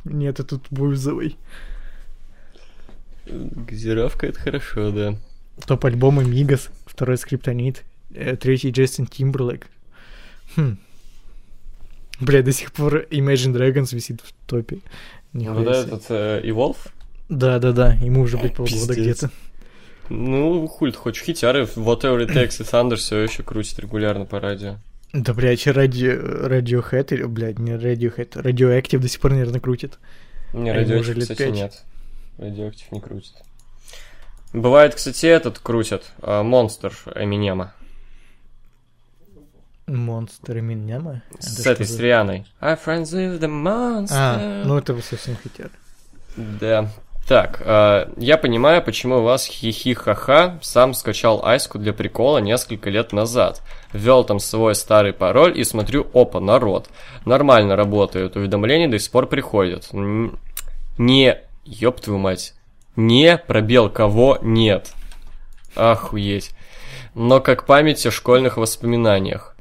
нет, это тут бузовый. Газировка это хорошо, да. Топ-альбомы Мигас, второй Скриптонит, э, третий Джастин Тимберлейк. Хм. Бля, до сих пор Imagine Dragons висит в топе. Нихуя Вот себе. этот э, Evolve? Да-да-да, ему уже, блядь, полгода где-то. Ну, хуй ты хочешь, хитяры, Whatever It Takes и Thunder все еще крутит регулярно по радио. Да, блядь, радио, Radiohead, или, блядь, не Radiohead, Radioactive до сих пор, наверное, крутит. Не, А радиоактив, уже лет кстати, пять. нет. Радиоактив не крутит. Бывает, кстати, этот крутят, а, Монстр Эминема. Монстр Миняма? С этой, с Рианой. I friends with the monster. А, ну это совсем хотят. Да. Так, э, я понимаю, почему у вас хихи-ха-ха сам скачал Айску для прикола несколько лет назад. Ввел там свой старый пароль и смотрю, опа, народ. Нормально работают, уведомления до сих пор приходят. Не, ёб твою мать. Не, пробел кого, нет. Охуеть. Но как память о школьных воспоминаниях.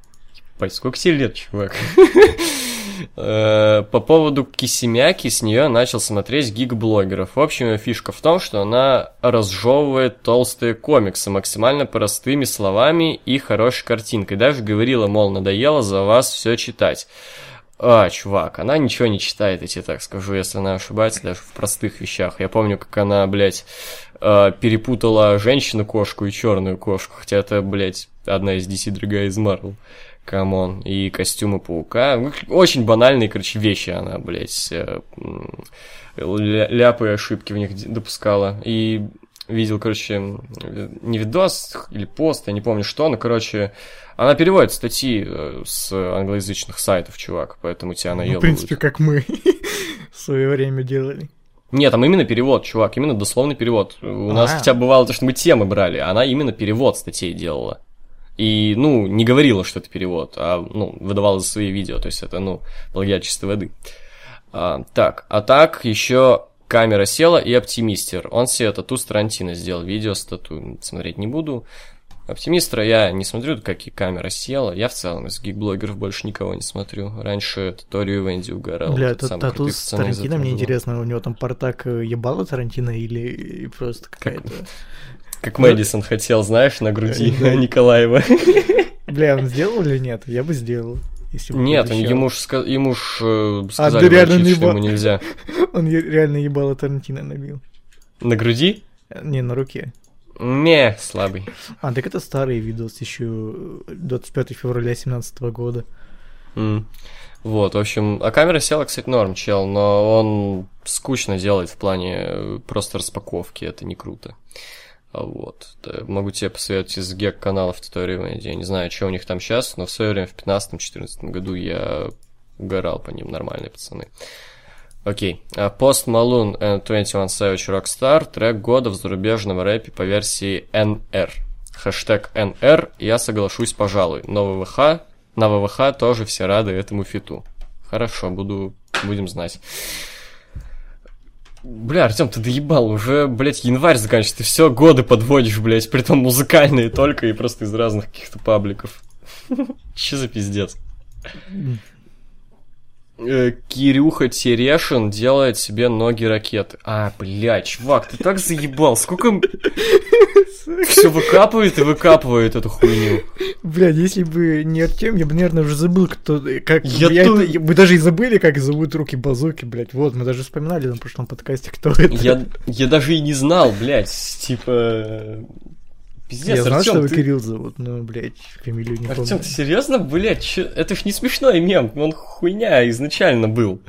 Ебать, сколько тебе лет, чувак? Э, По поводу Кисемяки с нее начал смотреть гиг-блогеров. В общем, её фишка в том, что она разжевывает толстые комиксы максимально простыми словами и хорошей картинкой. Даже говорила, мол, надоело за вас все читать. А, чувак, она ничего не читает, я тебе так скажу, если она ошибается даже в простых вещах. Я помню, как она, блядь, э, перепутала женщину-кошку и черную кошку, хотя это, блядь, одна из DC, другая из Marvel. Come on. И костюмы паука. Ну, Очень банальные, короче, вещи она, блядь, э, ляпы и ошибки в них допускала. И видел, короче, м, не видос или пост, я не помню что, но, короче, она переводит статьи э, с англоязычных сайтов, чувак, поэтому тебя Ну, в наебывают. принципе, как мы в свое время делали. Нет, там именно перевод, чувак, именно дословный перевод. У нас А. хотя бы бывало то, что мы темы брали, а она именно перевод статей делала. И, ну, не говорила, что это перевод, а, ну, выдавала за свои видео, то есть это, ну, плагиат чистой воды. А, так, а так еще камера села и оптимистер. Он себе тату с Тарантино сделал, видео с тату смотреть не буду. Оптимистра я не смотрю, как и камера села. Я в целом из гик-блогеров больше никого не смотрю. Раньше Туторию Венди угорал. Бля, самый тату с Тарантино, мне интересно, у него там портак э, ебало Тарантино или просто какая-то... Как Мэдисон хотел, знаешь, на груди. Николаева. Бля, он сделал или нет? Я бы сделал. Нет, он- ему ж ему ж э, сказали да реально врачи, что ему нельзя. Он реально ебало Тарантино набил. На груди? Э, Не, на руке. Не, слабый. А, так это старый видос еще 25 февраля 17 года. Вот, в общем, а камера села, кстати, норм, чел, но он скучно делает в плане э, просто распаковки, это не круто. А Вот. Могу тебе посоветовать из гек-каналов Туториевания, я не знаю, что у них там сейчас, но в свое время, в 15-14 году я угорал по ним, нормальные пацаны. Окей. А, Post Malone and 21 Savage Rockstar, трек года в зарубежном рэпе по версии NR. Хэштег NR, я соглашусь, пожалуй. Но ВВХ, на ВВХ тоже все рады этому фиту. Хорошо, буду, будем знать. Бля, Артем, ты доебал, уже, блядь, январь заканчивается, ты все годы подводишь, блядь, притом музыкальные только и просто из разных каких-то пабликов. Че за пиздец? Э, Кирюха Терешин делает себе ноги ракеты. А, блядь, чувак, ты так заебал. Сколько все выкапывает и выкапывает эту хуйню. Блядь, если бы не Артем, я бы, наверное, уже забыл, кто... Как... Я Я то- это- Мы даже и забыли, как зовут руки базуки, блядь. Вот, мы даже вспоминали на прошлом подкасте, кто это. Я, я даже и не знал, блядь, типа... Пиздец, Я знал, Артём, что его ты- Кирилл зовут, но, блядь, фамилию не Артем, помню. ты серьезно, блядь? чё- Это ж не смешной мем, он хуйня изначально был.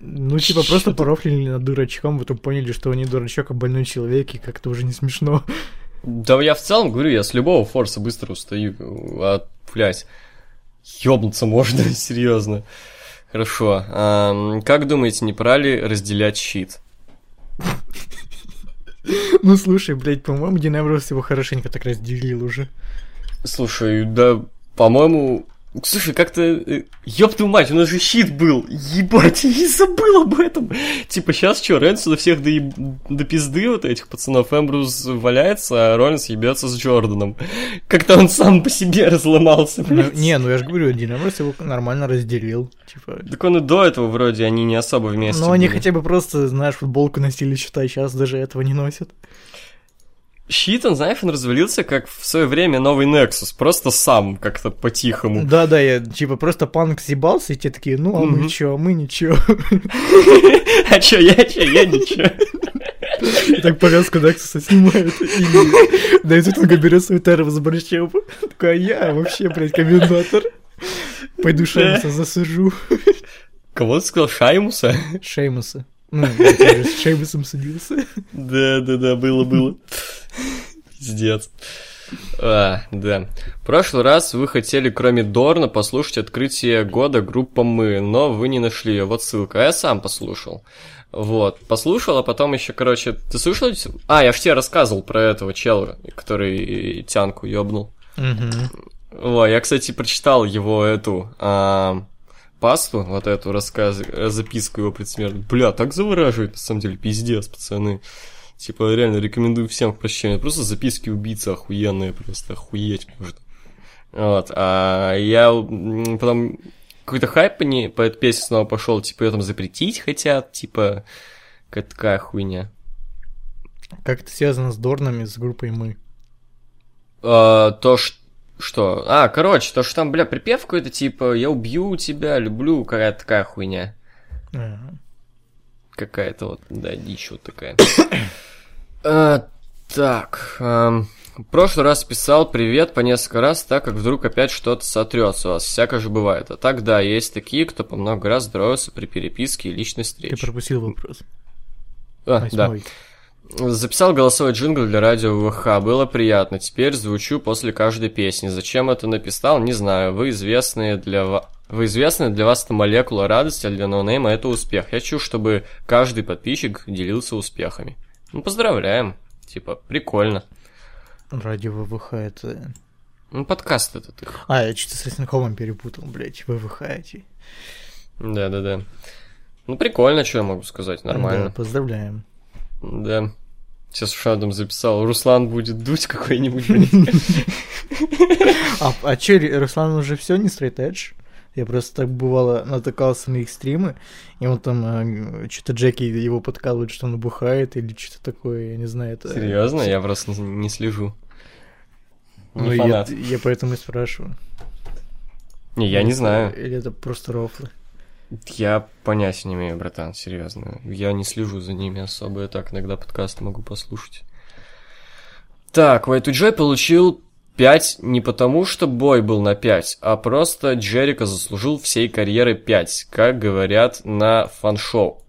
Ну, типа, просто порофлили над дурачком, потом поняли, что он не дурачок, а больной человек, и как-то уже не смешно. Да я в целом говорю, я с любого форса быстро устаю. А, блядь, ёбнуться можно, серьезно. Хорошо. ам, как думаете, не пора ли разделять щит? Ну, слушай, блядь, по-моему, Динамрос его хорошенько так разделил уже. Слушай, да, по-моему... Слушай, как-то... э, Ёб твою мать, у нас же щит был! Ебать, я забыл об этом! Типа, сейчас что, Рэнсу до всех до, еб- до пизды вот этих пацанов, Эмбрус валяется, а Роллинс ебется с Джорданом. Как-то он сам по себе разломался, Ну, блядь. не, ну я же говорю, Динамрос его нормально разделил. Типа, Так он и до этого вроде, они не особо вместе ну, они хотя бы просто, знаешь, футболку носили, считай, сейчас даже этого не носят. Щит, он, знаешь, он развалился, как в свое время новый Nexus, просто сам, как-то по-тихому. Да-да, я типа просто панк съебался, и те такие, ну а мы чё, а мы ничего. А чё, я чё, я ничего. И так повязку Нексуса снимают, и да, и тут он берет свой термос с борщом. Такой, а я вообще, блядь, комендатор. Пойду Шеймуса засажу. Кого ты сказал, Шаймуса? Шеймуса. Ну, я с Шеймусом садился. Да, да, да, было, было. Пиздец. А, да. В прошлый раз вы хотели, кроме Дорна, послушать открытие года группа Мы, но вы не нашли ее. Вот ссылка. А я сам послушал. Вот, послушал, а потом еще, короче, ты слышал? А, я ж тебе рассказывал про этого чела, который тянку ёбнул. Во, я, кстати, прочитал его эту а, пасту, вот эту рассказ, записку его предсмертную. Бля, так завораживает, на самом деле, пиздец, пацаны. Типа, реально рекомендую всем к прочтению. Просто записки убийцы охуенные, просто охуеть можно. Вот, а я потом какой-то хайп по, ней, по этой песне снова пошел, типа, ее там запретить хотят, типа, какая такая хуйня. Как это связано с Дорнами, с группой Мы? А, то, что Что? А, короче, то, что там, бля, припев какой-то, типа, я убью тебя, люблю, какая-то такая хуйня. Ага. Какая-то вот, да, дичь вот такая. А, Так, ам, в прошлый раз писал привет по несколько раз, так как вдруг опять что-то сотрется у вас. Всякое же бывает. А так, да, есть такие, кто по много раз здоровается при переписке и личной Ты встрече. пропустил вопрос. А, да. Записал голосовой джингл для радио ВХ, было приятно. Теперь звучу после каждой песни. Зачем это написал, не знаю. Вы известные для вас... Вы известны, для вас это молекула радости, а для ноунейма это успех. Я хочу, чтобы каждый подписчик делился успехами. Ну, поздравляем. Типа, прикольно. Радио ВВХ это... Ну, подкаст этот их. А, я что-то с Лесниковым перепутал, блядь, ВВХ эти. Да-да-да. Ну, прикольно, что я могу сказать, Да, нормально. поздравляем. Да. Сейчас в Шандом записал, Руслан будет дуть какой-нибудь. А, а че, Руслан уже все не стрейт эдж? Я просто так бывало натыкался на их стримы, и он там что-то Джеки его подкалывает, что он бухает или что-то такое, я не знаю. Это... Серьезно? Я просто не, не слежу. Ну, Не я, фанат. я поэтому и спрашиваю. Не, я не знаю. Или это просто рофлы? Я понятия не имею, братан, серьезно. Я не слежу за ними особо, я так иногда подкаст могу послушать. Так, Y2J получил 5 не потому, что бой был на 5, а просто Джерика заслужил всей карьеры 5, как говорят на фан-шоу.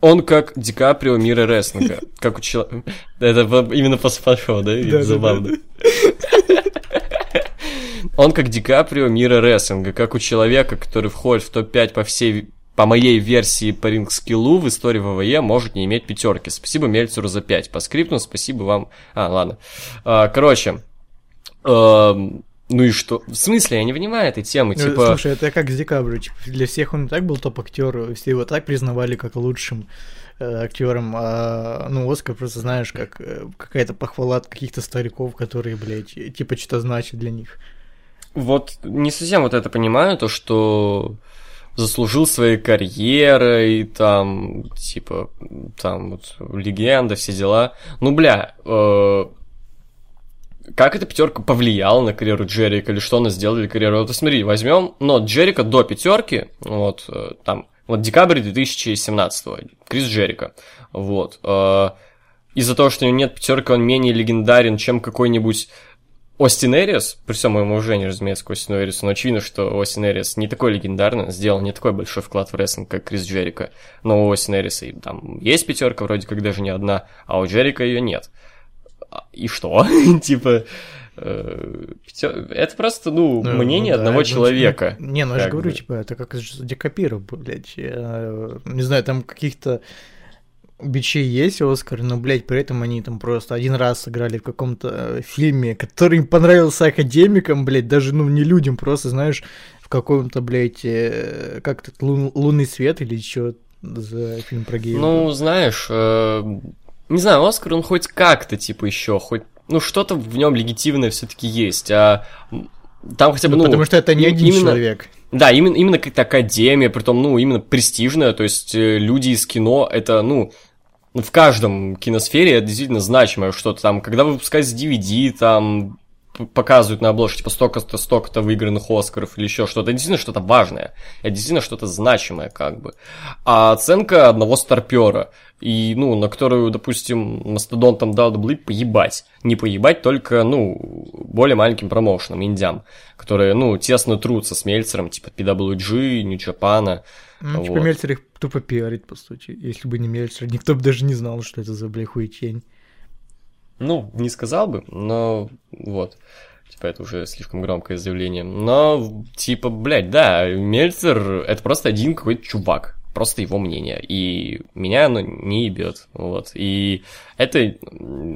Он как Ди Каприо мира рестлинга. Как у человека... Это именно после фан-шоу, да, Забавно. Он как Ди Каприо мира рестлинга, как у человека, который входит в топ-5 по всей по моей версии по ринг-скиллу в истории ВВЕ может не иметь пятерки. Спасибо Мельцеру за 5. По скрипту спасибо вам... А, ладно. А, короче. эм, ну и что? В смысле, я не понимаю этой темы. Ну, типа... Слушай, это как с Ди Каприо, типа, для всех он и так был топ-актер, все его так признавали как лучшим э, актером, а, ну, Оскар просто, знаешь, как э, какая-то похвала от каких-то стариков, которые, блядь, типа, что-то значит для них. Вот не совсем вот это понимаю, то, что заслужил своей карьерой, там, типа, там, вот, легенда, все дела. Ну, бля, э, как эта пятерка повлияла на карьеру Джерика, или что она сделала для карьеры? Вот смотри, возьмем, но Джерика до пятерки, вот, э, там, вот декабрь 2017 Крис Джерика, вот, э, из-за того, что у него нет пятерки, он менее легендарен, чем какой-нибудь Остин Эриас, при всем моем уважении, разумеется, к Остину Эриасу, но очевидно, что Остин Эриас не такой легендарный, сделал не такой большой вклад в рестлинг, как Крис Джерика. Но у Остина Эриаса и там есть пятерка, вроде как даже не одна, а у Джерика ее нет. А, И что? Типа, э, это просто, ну, Ну, мнение ну да, одного ну, человека. Не, ну я же говорю, бы. типа, это как с блядь, э, не знаю, там каких-то бичей есть Оскар, но, блядь, при этом они там просто один раз сыграли в каком-то э, фильме, который им понравился академикам, блядь, даже, ну, не людям, просто, знаешь, в каком-то, блядь, э, как то лун- лунный свет или что за фильм про геев. Ну, знаешь, э, не знаю, Оскар, он хоть как-то, типа, еще, хоть, ну, что-то в нем легитимное все-таки есть, а там хотя бы, Ну, ну... потому что это не один именно- человек. Да, именно, именно как-то академия, притом, ну, именно престижная, то есть э, люди из кино, это, ну, в каждом киносфере это действительно значимое что-то там, когда выпускается DVD, там, показывают на обложке, типа, столько-то, столько-то выигранных Оскаров или еще что-то, это действительно что-то важное, это действительно что-то значимое, как бы. А оценка одного старпера, и, ну, на которую, допустим, Мастодон там дал дублы, поебать. Не поебать, только, ну, более маленьким промоушенам, индям, которые, ну, тесно трутся с Мельцером, типа PWG, Japan. Ну, типа, Вот. Мельцер их тупо пиарит, по сути. Если бы не Мельцер, никто бы даже не знал, что это за, бля, хуетень. Ну, не сказал бы, но вот. Типа, это уже слишком громкое заявление. Но, типа, блядь, да, Мельцер это просто один какой-то чувак. Просто его мнение. И меня оно не ебет. Вот. И это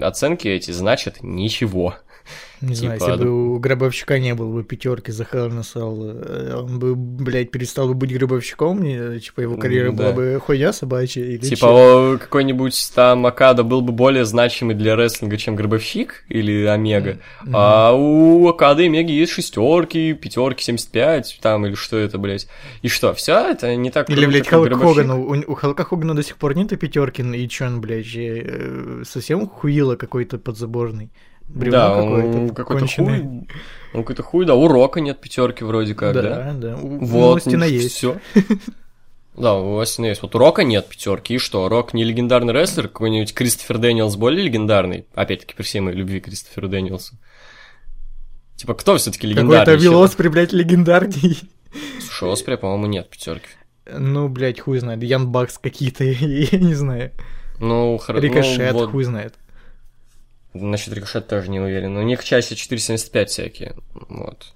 оценки эти значат ничего. Не знаю, Типа, если да. бы у Гробовщика не было бы пятерки за Hell in a Cell, э, он бы, блядь, перестал бы быть Гробовщиком, и, типа, его карьера М, была да. бы хуйня собачья или Типа о, какой-нибудь там Акада был бы более значимый для рестлинга, чем Гробовщик или Омега. Мгм. А у Акады и Омеги есть шестерки, пятерки, 75, там, или что это, блядь. И что, все это не так Или, круто, блядь, Халк? Хогана. У, у Халка Хогана до сих пор нету пятерки, и чё он, блядь, э, совсем хуило какой-то подзаборный. Бревно да, он какое-то какой-то конченое. хуй. Он какой-то хуй, да. Урока нет пятерки вроде как, да. да, да. У, Вот, у Остина есть. Все. Да, у Остина есть. Вот у Рока нет пятерки. И что? Рок не легендарный рестлер? Какой-нибудь Кристофер Дэниелс более легендарный? Опять-таки, при всей моей любви к Кристоферу Дэниелсу. Типа, кто все-таки легендарный? Какой-то еще? Вилоспри, блядь, легендарней. Слушай, Оспри, по-моему, нет пятерки. Ну, блядь, хуй знает. Ян Бакс какие-то, я не знаю. Ну, хорошо. Рикошет, вот, хуй знает. Насчет рикошет тоже не уверен. У них чаще 4.75 всякие. Вот.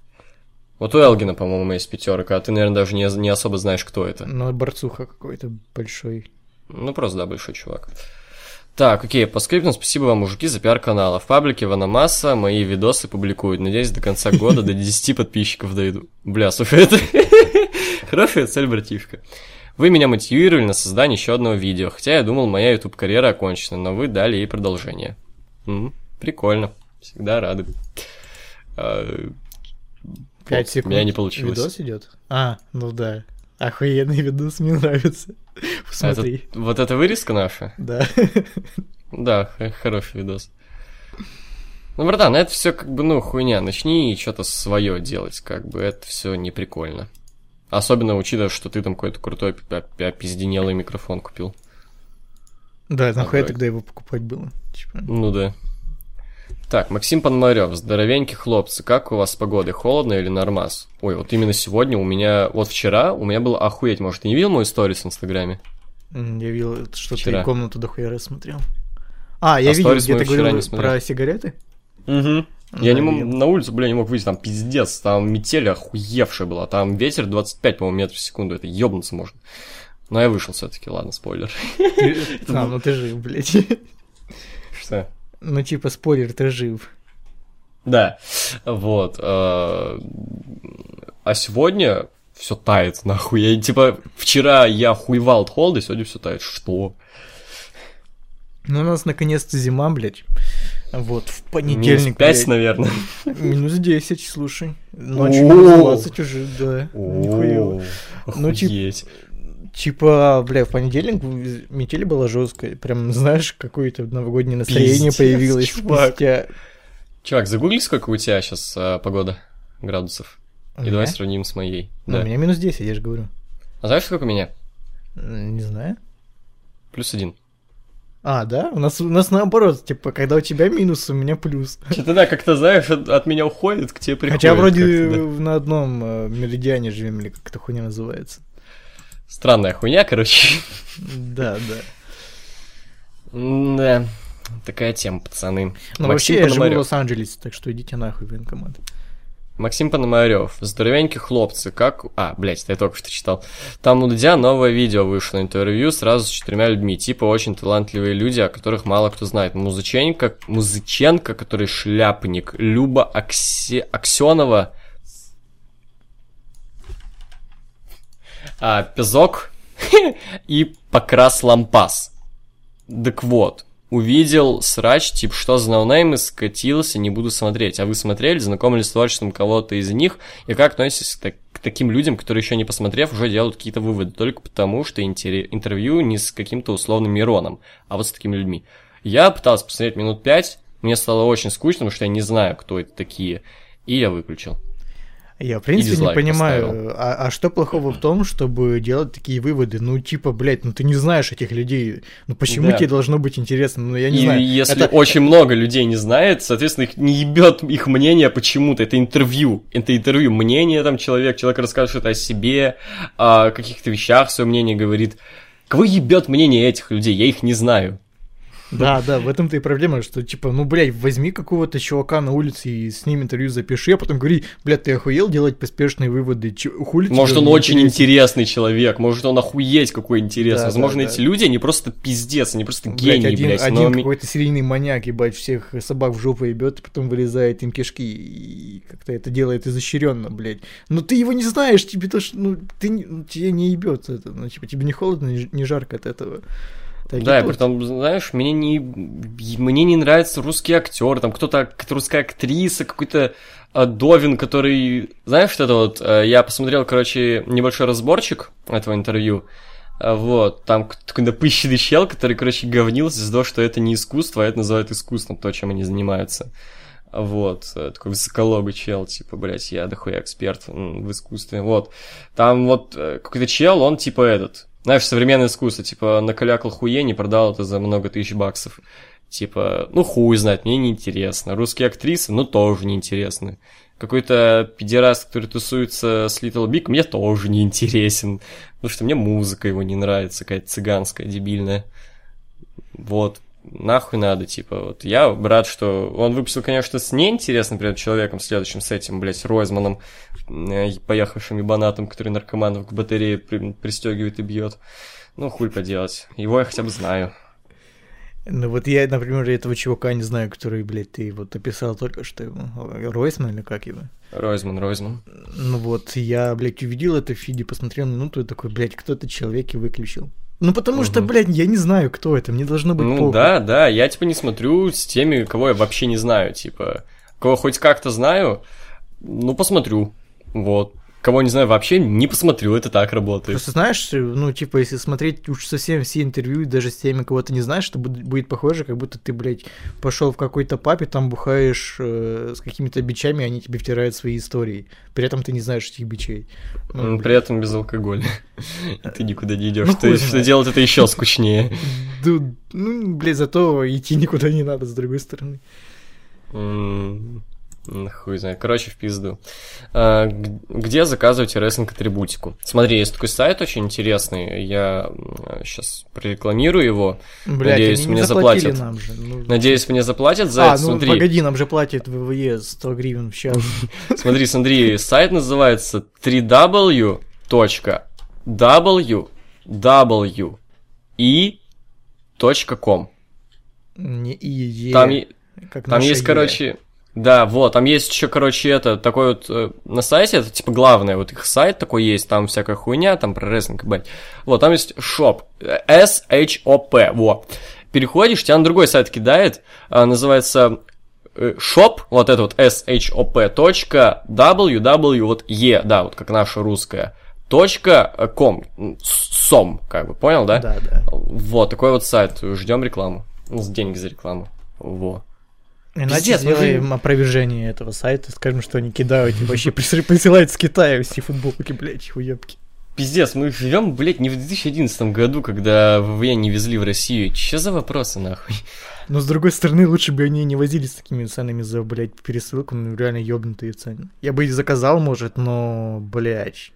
Вот у Элгина, по-моему, есть пятерка, а ты, наверное, даже не, не особо знаешь, кто это. Ну, борцуха какой-то большой. Ну, просто, да, большой чувак. Так, окей, по скриптам спасибо вам, мужики, за пиар канала. В паблике Ванамаса мои видосы публикуют. Надеюсь, до конца года до 10 подписчиков дойду. Бля, слушай, это хорошая цель, братишка. Вы меня мотивировали на создание еще одного видео, хотя я думал, моя YouTube карьера окончена, но вы дали ей продолжение. Прикольно, всегда рады. А, Пять секунд. У меня не получилось. Видос идет? А, ну да. Охуенный видос, мне нравится. А Посмотри. это- вот эта вырезка наша? Да. Да, хороший видос. Ну, братан, это все как бы, ну, хуйня. Начни что-то свое делать, как бы, это все не прикольно. Особенно учитывая, что ты там какой-то крутой пи- пи- опизденелый микрофон купил. Да, нахуя Давай. тогда его покупать было? Типа, Ну да. Так, Максим Пономарев, здоровенький хлопцы, как у вас с погодой, холодно или нормас? Ой, вот именно сегодня у меня, вот вчера у меня было охуеть, может, ты не видел мою сторис в Инстаграме? я видел, что Вчера. ты комнату дохуя рассмотрел. А, я А видел, где ты говорил про сигареты. Угу. Да, Я не мог, видел. на улицу, бля, не мог выйти, там пиздец, там метель охуевшая была, там ветер 25, по-моему, метров в секунду, это ёбнуться можно. Но я вышел все таки ладно, спойлер. А, ну ты жив, блядь. Что? Ну типа, спойлер, ты жив. Да, вот. э, А сегодня все тает, нахуй. Я, типа, вчера я хуевал от холода, сегодня все тает. Что? Ну, у нас наконец-то зима, блядь. Вот, в Минус понедельник, 5, блядь. наверное. Минус 10, слушай. Ночью минус 20 уже, да. Нихуево. Ну, тип- охуеть. Типа, бля, в понедельник метель была жесткая. Прям, знаешь, какое-то новогоднее настроение Пиздец, появилось. чувак. спустя- Чувак, загугли, сколько у тебя сейчас погода градусов. У И давай сравним с моей. Ну, Да. у меня минус 10, я же говорю. А знаешь, сколько у меня? Не знаю. Плюс один. А, да? У нас, у нас наоборот, типа, когда у тебя минус, у меня плюс. Что-то да, как-то знаешь, от, от меня уходит, к тебе приходит. Хотя вроде да. на одном э, меридиане живем, или как эта хуйня называется. Странная хуйня, короче. Да, да. Да, такая тема, пацаны. Ну, вообще, я живу в. Лос-Анджелесе, так что идите нахуй, военкомат. Максим Пономарев, здоровенькие хлопцы, как... А, блядь, это я только что читал. Там у Дудя новое видео вышло, интервью сразу с четырьмя людьми, типа очень талантливые люди, о которых мало кто знает. Музыченко, Музыченко, который шляпник, Люба Аксе... Аксенова, а, Пезок и Покрас Лампас. Так вот, увидел срач, типа, что за ноунеймы, скатился, не буду смотреть. А вы смотрели, знакомились с творчеством кого-то из них, и как относитесь так- к таким людям, которые еще не посмотрев, уже делают какие-то выводы, только потому, что интервью не с каким-то условным Мироном, а вот с такими людьми. Я пытался посмотреть минут пять, мне стало очень скучно, потому что я не знаю, кто это такие, и я выключил. Я, в принципе, не понимаю, а, а что плохого в том, чтобы делать такие выводы? Ну, типа, блядь, ну ты не знаешь этих людей. Ну почему Да. тебе должно быть интересно? Ну, я не и знаю. если Это- очень много людей не знает, соответственно, их не ебет их мнение почему-то. Это интервью. Это интервью. Мнение там человек, человек расскажет что-то о себе, о каких-то вещах, свое мнение говорит. Кого ебет мнение этих людей? Я их не знаю. Да, да, в этом-то и проблема, что, типа, ну, блядь, возьми какого-то чувака на улице и с ним интервью запиши, а потом говори, блядь, ты охуел делать поспешные выводы? Че- хули Может, он очень интересен?» интересный человек, может, он охуеть какой интересный. Да, Возможно, да, эти да. люди, они просто пиздец, они просто Блядь, гении, один, блядь. один но какой-то серийный маньяк, ебать, всех собак в жопу ебет, и потом вырезает им кишки, и как-то это делает изощренно, блядь. Ну ты его не знаешь, тебе то, что, ну, ты, тебе не ебет это, ну, типа, тебе не холодно, не жарко от этого. Так и Да, и притом, знаешь, мне не, мне не нравится русский актер, там кто-то, русская актриса, какой-то а, Довин, который, знаешь, что это вот, э, я посмотрел, короче, небольшой разборчик этого интервью, А, вот, там такой напыщенный чел, который, короче, говнился из-за того, что это не искусство, а это называют искусством, то, чем они занимаются. Вот, э, такой высоколобый чел, типа, блядь, я дохуя эксперт в искусстве, вот. Там вот э, какой-то чел, он типа этот, знаешь, современное искусство, типа, накалякал хуе, не продал это за много тысяч баксов. Типа, ну хуй знать, мне неинтересно. Русские актрисы, ну тоже неинтересны. Какой-то педераст, который тусуется с Little Big, мне тоже не интересен. Потому что мне музыка его не нравится, какая-то цыганская, дебильная. Вот, нахуй надо, типа, вот я рад, что он выпустил, конечно, с неинтересным, например, человеком, следующим с этим, блядь, Ройзманом, э, поехавшим ебанатом, который наркоманов к батарее при- пристегивает и бьет. Ну, хуй поделать. Его я хотя бы знаю. Ну вот я, например, этого чувака не знаю, который, блядь, ты вот описал только что его. Ройсман или как его? Ройзман, Ройзман. Ну вот, я, блядь, увидел это в фиде, посмотрел минуту и такой, блядь, кто это человек и выключил. Ну потому что, Мгм. блядь, я не знаю, кто это, мне должно быть Ну похуй. да, да, я типа не смотрю с теми, кого я вообще не знаю, типа, кого хоть как-то знаю, ну посмотрю, вот. Кого не знаю вообще, не посмотрю, это так работает. Просто знаешь, ну, типа, если смотреть уж совсем все интервью, даже с теми, кого ты не знаешь, то будет, похоже, как будто ты, блядь, пошел в какой-то паб и там бухаешь э, с какими-то бичами, они тебе втирают свои истории. При этом ты не знаешь этих бичей. Ну, блядь. При этом без алкоголя. Ты никуда не идешь. Ну, То хуй есть, что знает. делать это еще скучнее. Ну, блядь, зато идти никуда не надо, с другой стороны. Хуй знает. Короче, в пизду. А, Где заказывать рестлинг-атрибутику? Смотри, есть такой сайт очень интересный. Я сейчас прорекламирую его. Блядь, Надеюсь, мне заплатят. нам же. ну. Надеюсь, мне заплатят за А, это. ну Смотри, погоди, нам же платит ВВЕ 100 гривен в час. смотри, смотри. Сайт называется 3w.wwe.com. Не ИЕ. Там, как там есть, короче... Да, вот, там есть еще, короче, это, такой вот, э, на сайте, это типа главное, вот их сайт такой есть, там всякая хуйня, там про рестлинг, блядь. Вот, там есть шоп, э, S-H-O-P, вот. Переходишь, тебя на другой сайт кидает, а, называется э, shop, вот это вот S-H-O-P, точка W-W, вот E, да, вот как наша русская, точка э, com, м, с- сом, как бы, понял, да? Да, да. Вот, такой вот сайт, ждем рекламу, деньги за рекламу, во. Иначе Пиздец, мы же- сделаем опровержение этого сайта, скажем, что они кидают и вообще присылают- с Китая все футболки, блядь, хуёбки. Пиздец, мы живем, блядь, не в 2011 году, когда ВВЕ не везли в Россию. Че за вопросы, нахуй? Но с другой стороны, лучше бы они не возили с такими ценами за, блядь, пересылку, ну реально ёбнутые цены. Я бы и заказал, может, но, блядь,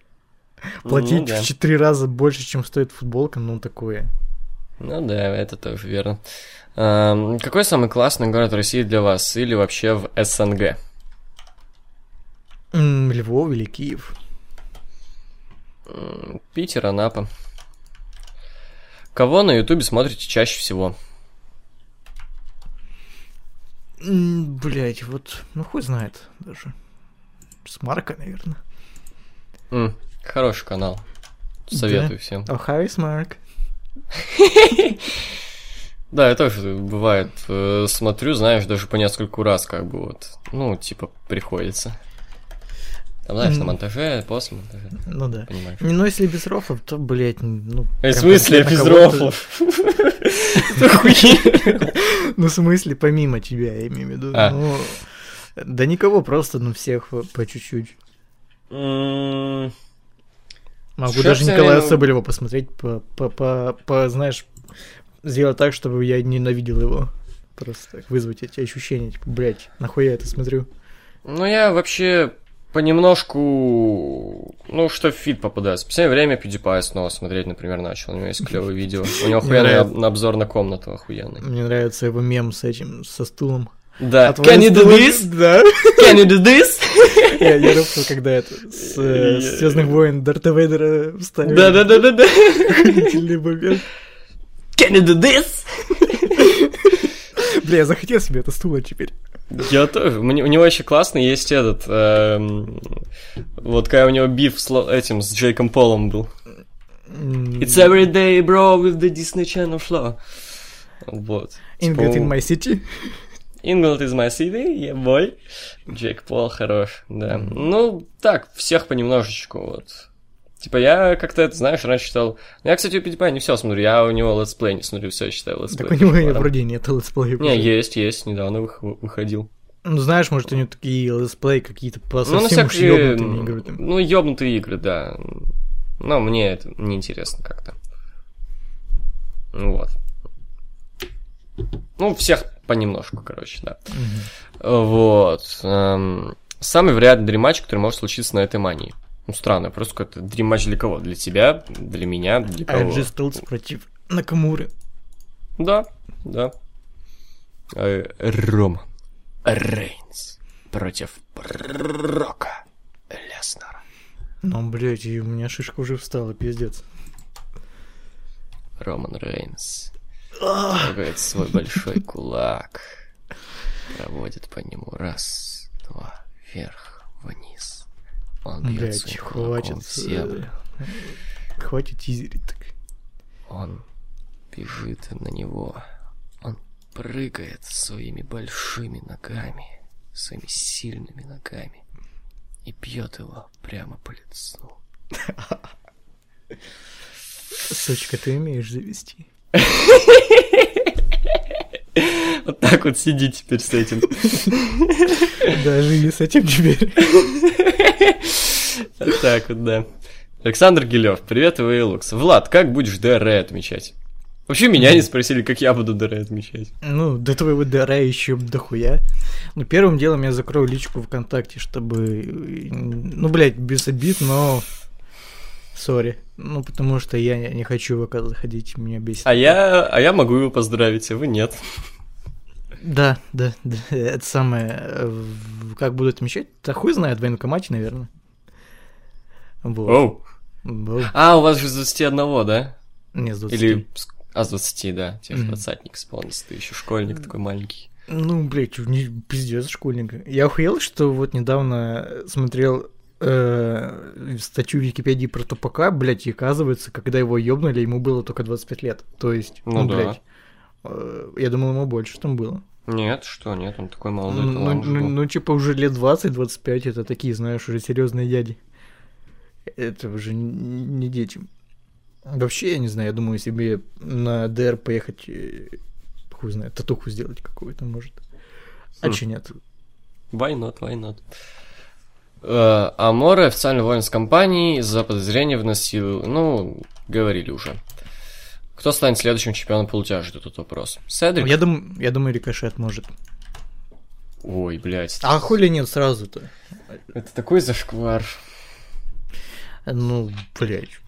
платить Ну да. в четыре раза больше, чем стоит футболка, ну такое. Ну да, это тоже верно. Ам, какой самый классный город России для вас или вообще в СНГ? Львов или Киев? Питер, Анапа. Кого на Ютубе смотрите чаще всего? М, Блядь, вот, ну хуй знает даже. С Марка, наверное. М, хороший канал. Советую всем. О, Харрис Марк. Да, я тоже бывает э, смотрю, знаешь, даже по нескольку раз, как бы вот. Ну, типа, приходится. Там, знаешь, на монтаже, после монтажа, Ну да. понимаешь. Не, Ну, если без рофлов, то, блядь, ну... В смысле, без рофлов? Ну, в смысле, помимо тебя, я имею в виду. А. Ну, да никого, просто, ну, всех по чуть-чуть. Могу даже Николая время- Соболева посмотреть, по, по, по, по, знаешь, сделать так, чтобы я ненавидел его. Просто так вызвать эти ощущения, типа, блядь, нахуя я это смотрю? Ну, я вообще понемножку, ну, что в фид попадается. В последнее время PewDiePie снова смотреть, например, начал. У него есть клевые видео. У него охуенный обзор на комнату охуенный. Мне нравится его мем с этим, со стулом. Да. Can you do this? Да. Can you do this? Я, я рофлил, когда это, с, э, с Звездных войн Дарта Вейдера вставили. Да-да-да-да-да. Охуительный момент. Can you do this? Бля, я захотел себе это стула теперь. Я тоже. У него еще классный есть этот. эм, Вот когда у него биф с этим, с Джейком Полом был. It's every day, bro, with the Disney Channel flow. Вот. England Типа, in my city. England is my city, yeah, boy. Джейк Пол хорош, да. Ну, так, всех понемножечку, вот. Типа, я как-то это, знаешь, раньше читал... Я, кстати, у PewDiePie не все смотрю, я у него летсплей не смотрю, все считаю летсплей. Так у него вроде нет летсплея. Не, есть, есть, недавно вых- выходил. Ну, знаешь, может, у него такие летсплей какие-то по Ну, на совсем уж всякие... ёбнутыми игры там. Ну, ёбнутые игры, да. Но мне это неинтересно как-то. Ну Вот. Ну, всех понемножку, короче, да. Вот. эм, Самый вероятный dream match, который может случиться на этой мании. Ну, странно, просто какой-то dream match для кого? Для тебя, для меня, для кого? RG Стелс против Накамуры. Да, да. Э, Роман Рейнс против Брока Леснера. Ну, блядь, и у меня шишка уже встала, пиздец. Роман Рейнс трогает свой большой кулак, проводит по нему раз, два, вверх, вниз. Он бьет Блядь, своим хватит. в землю. э, Хватит тизерить так. Он бежит на него. Он прыгает своими большими ногами, своими сильными ногами и бьет его прямо по лицу. Сучка, ты умеешь завести? Вот так вот сиди теперь с этим. Да, живи с этим теперь. Вот так вот, да. Александр Гилев, привет, Вейлукс. Влад, как будешь ДР отмечать? Вообще меня не спросили, как я буду ДР отмечать. Ну, до твоего ДРа еще дохуя. Ну, первым делом я закрою личку ВКонтакте, чтобы... Ну, блядь, без обид, но... Sorry. Ну, потому что я не не хочу в ВК заходить, меня бесит. А я, а я могу его поздравить, а вы нет. Да, да, да, это самое... э, Как буду отмечать? Да хуй знает, в военкомате, наверное. Вот. Оу. Вот. А, у вас же с 21, да? Не, с 20. Или... А, с 20, да. Тебе же двадцатник исполнится, ты еще школьник такой маленький. Ну, блядь, не, пиздец, школьник. Я охуел, что вот недавно смотрел э, статью в Википедии про Тупака, блядь, и оказывается, когда его ёбнули, ему было только 25 лет. То есть, Ну ну, да. блядь, э, я думал, ему больше там было. Нет, что, нет, он такой Ну, молодой, ну, ну, был. ну, типа, уже лет 20-25, это такие, знаешь, уже серьезные дяди. Это уже не дети. Вообще, я не знаю, я думаю, себе на ДР поехать, э, хуй знает, татуху сделать какую-то, может. А Хм. че нет? Why not, why not? Э, Аморе официально уволен с компании за подозрение в насилии. Ну, говорили уже. Кто станет следующим чемпионом полутяжа? Тут вопрос. Седрик? Я, дум, я думаю, рикошет может. Ой, блядь. А хули нет сразу-то? Это такой зашквар. Ну, блядь.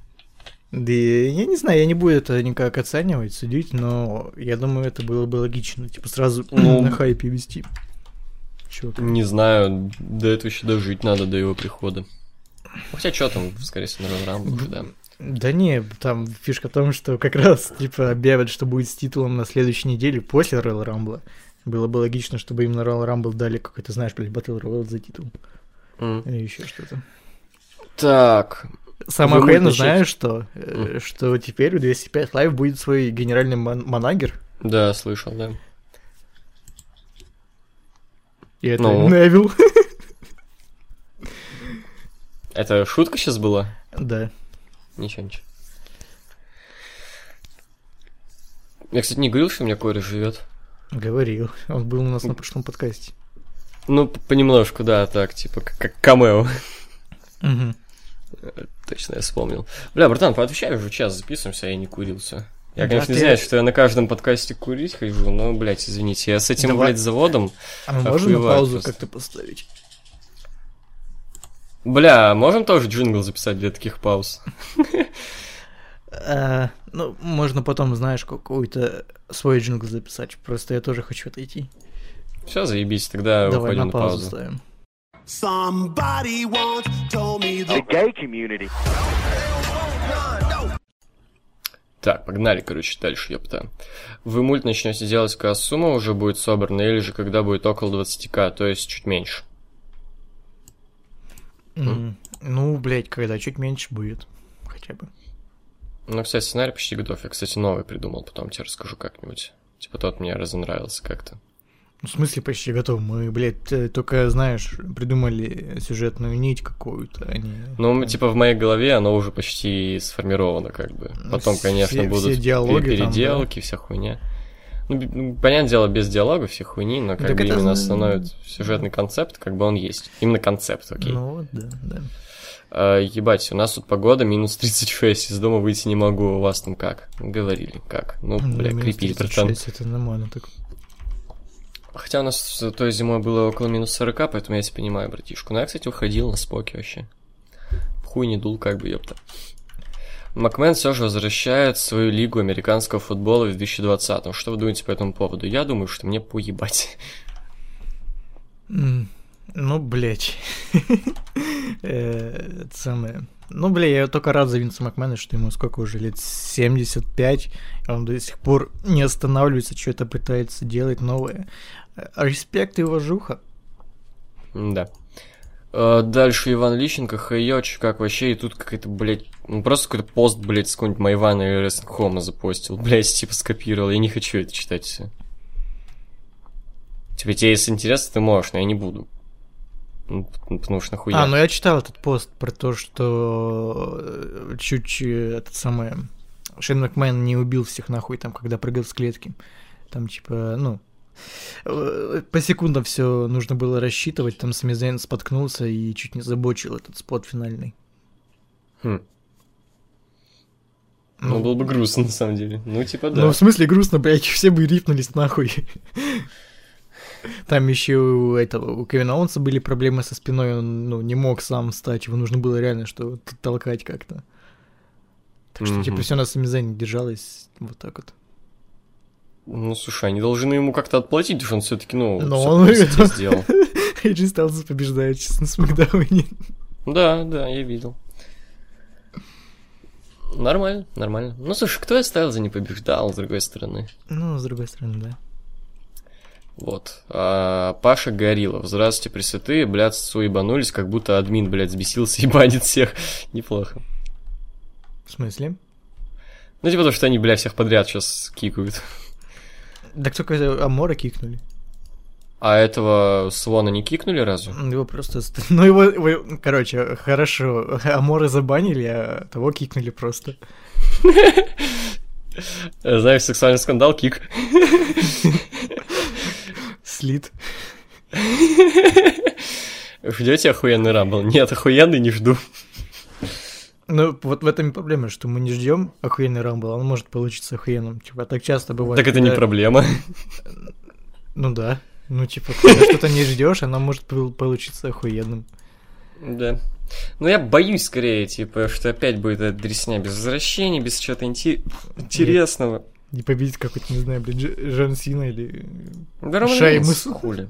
Да я не знаю, я не буду это никак оценивать, судить, но я думаю, это было бы логично. Типа сразу Ну, на хайпе вести. Чувак. Не знаю, до этого еще дожить надо, до его прихода. Хотя что там, скорее всего, на Royal Rumble уже, да. Да не, там фишка в том, что как раз, типа, объявят, что будет с титулом на следующей неделе после Royal Rumble. Было бы логично, чтобы им на Royal Rumble дали какой-то, знаешь, блядь, Battle Royale за титул. М. Или еще что-то. Так, Самое охуенное, знаешь что? Э, Что теперь у 205 Live будет свой генеральный ман- манагер. да, слышал, да. И это Ну? Невил. Это шутка сейчас была? Да. Ничего, ничего. Я, кстати, не говорил, что у меня кореш живет. Говорил. Он был у нас на прошлом подкасте. Ну, понемножку, да, так, типа, как, камео. Мгм. Точно, я вспомнил. Бля, братан, поотвечай уже час записываемся, а я не курился. Я, Да конечно, ты- извиняюсь, что я на каждом подкасте курить хожу, но, блядь, извините, я с этим, Давай. блядь, заводом... А мы можем на паузу просто. как-то поставить? Бля, можем тоже джингл записать для таких пауз? А, ну, можно потом, знаешь, какой-то свой джингл записать. Просто я тоже хочу отойти. Все, заебись, тогда Давай уходим на паузу паузу. ставим. Somebody once told me the gay community. Так, погнали, короче, дальше, ёпта. Вы мульт начнете делать, когда сумма уже будет собрана, или же когда будет около 20к, то есть чуть меньше. М, Ну, блядь, когда чуть меньше будет. Хотя бы. Ну, кстати, сценарий почти готов. Я, кстати, новый придумал, потом тебе расскажу как-нибудь. Типа тот мне разонравился как-то. В смысле почти готов. Мы, блядь, э, только, знаешь, придумали сюжетную нить какую-то, а не... Ну, типа в моей голове оно уже почти сформировано, как бы. Ну, Потом, все- конечно, все будут диалоги пе- там, да. переделки, вся хуйня. Ну, ну, понятное дело, без диалога, все хуйни, но как Так бы это именно основной сюжетный концепт, как бы он есть. Именно концепт, окей. Ну вот, да, да. А, ебать, у нас тут погода минус 36, из дома выйти не могу, у вас там как? Говорили, как? Ну, бля, минус крепи, братан. 36, это нормально так. Хотя у нас той зимой было около минус 40, поэтому я тебя понимаю, братишку. Но я, кстати, уходил на споке вообще. Хуй не дул, как бы, ёпта. Макмен все же возвращает свою лигу американского футбола в 2020 Что вы думаете по этому поводу? Я думаю, что мне поебать. М, Ну, блядь. Э, Это самое. Ну, бля, я только рад за Винса Макмена, что ему сколько уже лет 75, и он до сих пор не останавливается, что-то пытается делать новое. Э, Респект и уважуха. Да. Э, Дальше Иван Лищенко, Хайоч, как вообще, и тут какая-то, блядь, ну просто какой-то пост, блядь, с какого-нибудь Майвана или Рестлинг Хома запостил, блядь, типа скопировал, я не хочу это читать все. Типа, тебе если интересно, ты можешь, но я не буду. Ну, потому что нахуя. А, ну я читал этот пост про то, что э, чуть э, этот самый Шейн Макмен не убил всех нахуй там, когда прыгал с клетки. Там типа, ну, э, по секундам все нужно было рассчитывать, там Самизейн споткнулся и чуть не забочил этот спот финальный. Хм. Ну, было бы грустно, на самом деле. Ну, типа, да. Ну, в смысле грустно, блядь, все бы рипнулись нахуй. Там еще у этого, у Кевина Оунса были проблемы со спиной, он, ну, не мог сам встать, его нужно было реально что толкать как-то. Так что, типа, Мгм. все на Самизене держалось вот так вот. Ну, слушай, они должны ему как-то отплатить, потому что он все-таки, ну, Но он- сделал. Эйджи Стайлз побеждает сейчас на Смакдауне. Да, да, я видел. Нормально, нормально. Ну, слушай, кто я ставил за не побеждал, с другой стороны? Ну, с другой стороны, да. Вот. А, Паша Горилов. Здравствуйте, пресвятые. Блядство ебанулись, как будто админ, блядь, взбесился и банит всех. Неплохо. В смысле? Ну, типа то, что они, блядь, всех подряд сейчас кикают. Так только Амора кикнули. А этого Свона не кикнули разу? Его просто... ст- Ну, его, его- Короче, хорошо. Амора забанили, а того кикнули просто. Знаешь, сексуальный скандал, кик. Слит. Ждете охуенный рамбл? Нет, охуенный не жду. Ну, вот в этом и проблема, что мы не ждем охуенный рамбл, а он может получиться охуенным. Типа, так часто бывает. Так это не проблема. Ну да. Ну, типа, когда что-то не ждешь, оно может пол- получиться охуенным. Да. Но я боюсь скорее, типа, что опять будет эта дресня без возвращений, без чего-то интересного. Не победить какой-то, не знаю, блин, Жан Сина или... Да. Рейнс, хули.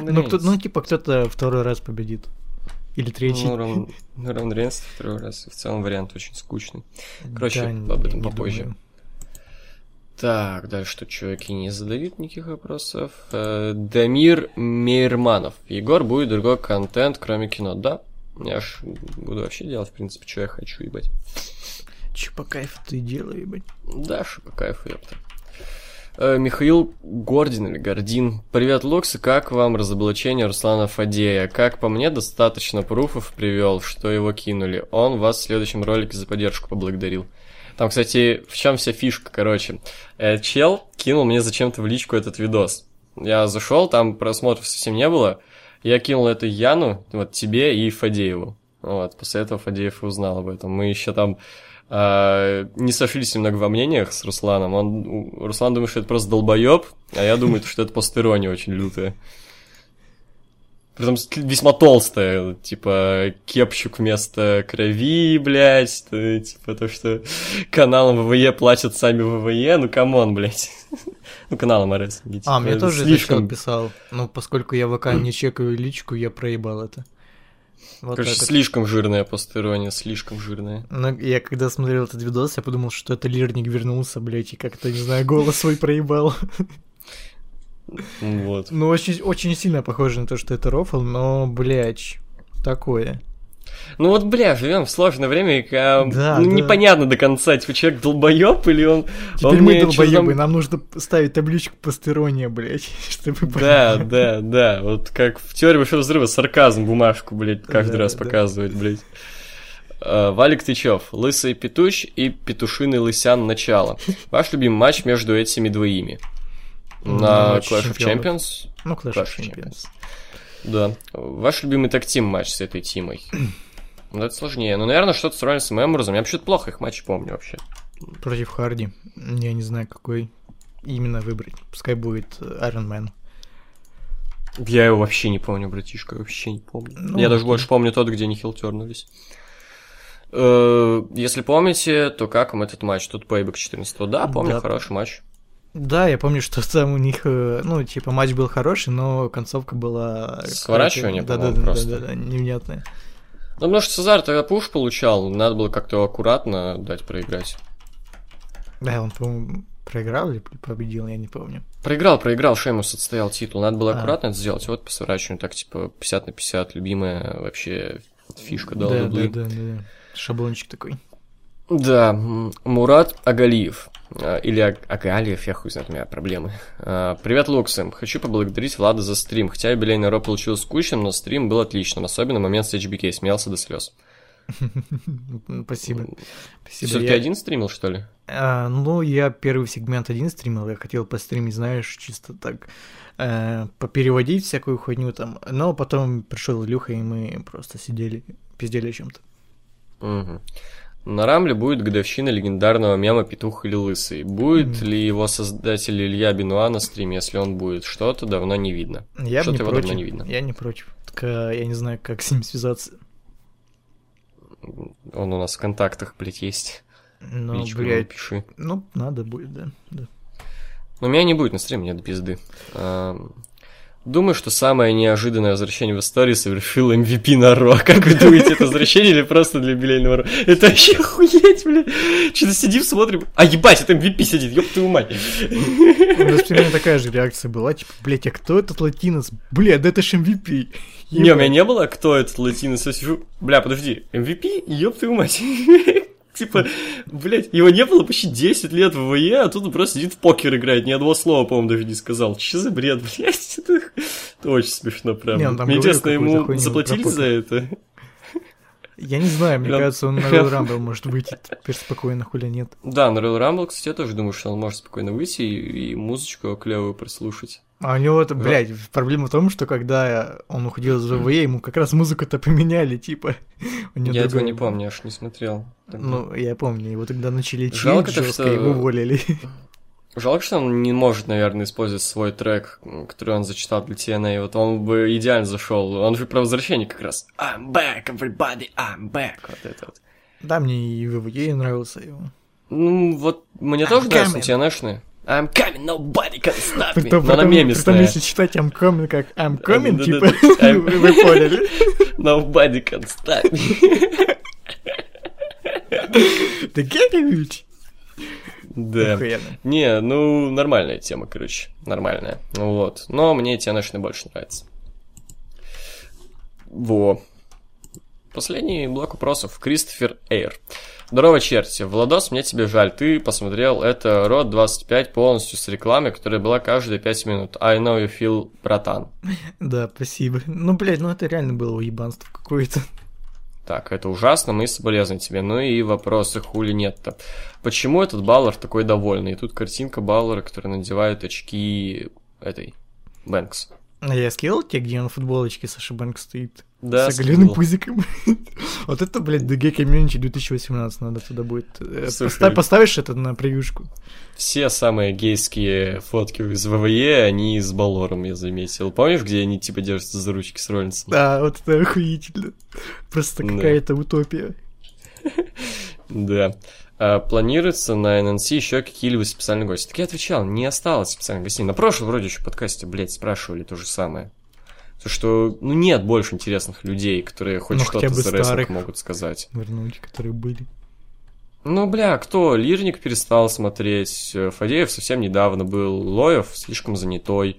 Ну, кто, ну, типа, кто-то второй раз победит. Или третий. Ну, Роман, ну, Роман Рейнс второй раз. В целом вариант очень скучный. короче, Да, об этом попозже. думаю. Так, дальше что чуваки не задают никаких вопросов. Э, Дамир Мейерманов. Егор, будет другой контент, кроме кино. Да, я ж буду вообще делать, в принципе, что я хочу, ебать. Че по ты делай, ебать. Да, что по кайфу, ёпта. Э, Михаил Гордин или Гордин. Привет, Луксы, как вам разоблачение Руслана Фадея? Как по мне, достаточно пруфов привел, что его кинули. Он вас в следующем ролике за поддержку поблагодарил. Там, кстати, в чем вся фишка, короче. Э, чел кинул мне зачем-то в личку этот видос. Я зашел, там просмотров совсем не было. Я кинул это Яну, вот тебе и Фадееву. Вот, после этого Фадеев узнал об этом. Мы еще там а, не сошлись немного во мнениях с Русланом. Он, Руслан думает, что это просто долбоеб, а я думаю, что это постерония очень лютая. Притом весьма толстая, типа кепчук вместо крови, блядь, то, типа то, что каналам ВВЕ платят сами ВВЕ, ну come on, блядь. Ну, каналам РС. А, мне тоже слишком... писал. Ну, поскольку я ВК не чекаю личку, я проебал это. Вот Короче, вот. слишком жирная постирония, слишком жирная. Но я когда смотрел этот видос, я подумал, что это лирник вернулся, блядь, и как-то, не знаю, голос свой проебал. Вот. Ну, очень, очень сильно похоже на то, что это рофл, но, блядь, такое. Ну вот, бля, живем в сложное время, и а, Да, ну, да. непонятно до конца, типа, человек долбоеб или он... Теперь он мы долбоебы, там- нам нужно ставить табличку постерония, блядь, чтобы Да, понять. да, да, вот как в теории большого взрыва сарказм бумажку, блядь, каждый Да, раз да. показывает, блядь. А, Валик Тычев, Лысый Петуч и Петушиный Лысян начало. Ваш любимый матч между этими двоими. На матч Clash of. Champions? Ну, Clash, of Champions. Да. Ваш любимый так-тим матч с этой тимой? Ну, это сложнее. Ну, наверное, что-то с Роллинсом и Эмбрузом. Я вообще-то плохо их матчи помню вообще. Против Харди. Я не знаю, какой именно выбрать. Пускай будет э, Iron Man. Я его вообще не помню, братишка, вообще не помню. Ну, Я даже больше помню тот, где они хилтернулись. Э, Если помните, то как вам этот матч? Тут Payback 14 Да, помню, Да. хороший матч. Да, я помню, что там у них, э, ну, типа, матч был хороший, но концовка была... Сворачивание, да, да, да, просто. да, да, да, невнятная. Ну, потому что Цезарь тогда пуш получал, надо было как-то аккуратно дать проиграть. Да, он, по-моему, проиграл или победил, я не помню. Проиграл, проиграл, Шеймус отстоял титул. Надо было А. аккуратно это сделать. Вот по сворачиванию так, типа, 50 на 50, любимая вообще фишка Да, да, да, да, да. Шаблончик такой. Да, Мурат Агалиев. А, Или Аг- Агалиев, я хуй знает, у меня проблемы. А, Привет, Луксом. Хочу поблагодарить Влада за стрим. Хотя юбилейный ро получился скучным, но стрим был отличным. Особенно момент с HBK. Смеялся до слез. М, Спасибо. Спасибо. Все-таки Я- один стримил, что ли? А, ну, я первый сегмент один стримил, я хотел постримить, знаешь, чисто так, э, попереводить всякую хуйню там, но потом пришел Илюха, и мы просто сидели, пиздели о чем-то. Мгм. На Рамле будет годовщина легендарного мема «Петух или лысый». Будет Мгм. ли его создатель Илья Бенуа на стриме? Если он будет, что-то давно не видно. Я Что-то не его против, давно не видно. я не против, только я не знаю, как с ним связаться. Он у нас в контактах, блядь, есть. Ну, Личку блядь, пиши. ну, надо будет, да, да. Но меня не будет на стриме, нет пизды. Ам, Думаю, что самое неожиданное возвращение в истории совершил MVP на Ро. Как вы думаете, это возвращение или просто для юбилейного Ро? Это вообще охуеть, блядь. Что-то сидим, смотрим. А ебать, это MVP сидит, ёб твою мать. У нас примерно такая же реакция была, типа, блядь, а кто этот латинос? Блядь, да это ж MVP. Не, у меня не было, кто этот латинос. Я сижу, Бля, подожди, MVP? Ёб твою мать. Типа, блядь, его не было почти 10 лет в ВЕ, а тут он просто сидит в покер играет, ни одного слова, по-моему, даже не сказал. Че за бред, блядь? Это, это очень смешно, прям. Не, там Мне интересно, ему заплатили за это? Я не знаю, мне кажется, он на Royal Rumble может выйти теперь спокойно, хуля нет. Да, на Royal Rumble, кстати, я тоже думаю, что он может спокойно выйти и, и музычку клевую прослушать. А у него это, блядь, проблема в том, что когда он уходил из ВВЕ, ему как раз музыку-то поменяли, типа. У него я этого другая не помню, аж не смотрел. тогда. Ну, я помню, его тогда начали чилить то, жестко, что- его уволили. Жалко, что он не может, наверное, использовать свой трек, который он зачитал для TNA. Вот он бы идеально зашел. Он же про возвращение как раз. I'm back, everybody, I'm back. Вот это вот. Да, мне и ВВЕ нравился его. Ну, вот мне I'm тоже нравятся coming. TNA-шные. I'm coming, nobody can stop me. Притом, Но она мемистая. притом, если читать I'm coming как I'm coming, типа, вы поняли. Nobody can stop me. Ты гей Да. Охуенно. Не, ну, нормальная тема, короче. Нормальная. Вот. Но мне TNA больше нравится. Во. Последний блок вопросов. Кристофер Эйр. Здорово, черти. Владос, мне тебе жаль. Ты посмотрел это Род 25 полностью с рекламой, которая была каждые 5 минут. I know you feel, братан. Да, спасибо. Ну, блядь, ну это реально было уебанство какое-то. Так, это ужасно, мы соболезнуем тебе. Ну и вопросы, хули нет-то. Почему этот Баллар такой довольный? И тут картинка Баллара, который надевает очки этой Бэнкс. А я скинул те, где он в футболочке Саша Бэнк стоит. Да, с оголенным пузиком. вот это, блядь, DG Community 2018 надо туда будет. э, Слушай. поста- Поставишь это на превьюшку? Все самые гейские фотки из ВВЕ, они с Баллором, я заметил. Помнишь, где они типа держатся за ручки с Роллинсом? Да, вот это охуительно. Просто какая-то утопия. Да. А, планируется на ННС еще какие-либо специальные гости. Так я отвечал, не осталось специальных гостей. На прошлом вроде еще подкасте, блядь, спрашивали то же самое. То, что, ну, нет больше интересных людей, которые хоть Ну, что-то за рестлинг могут сказать. Вернуть, которые были. Ну, бля, кто? Лирник перестал смотреть, э, Фадеев совсем недавно был, Лоев слишком занятой,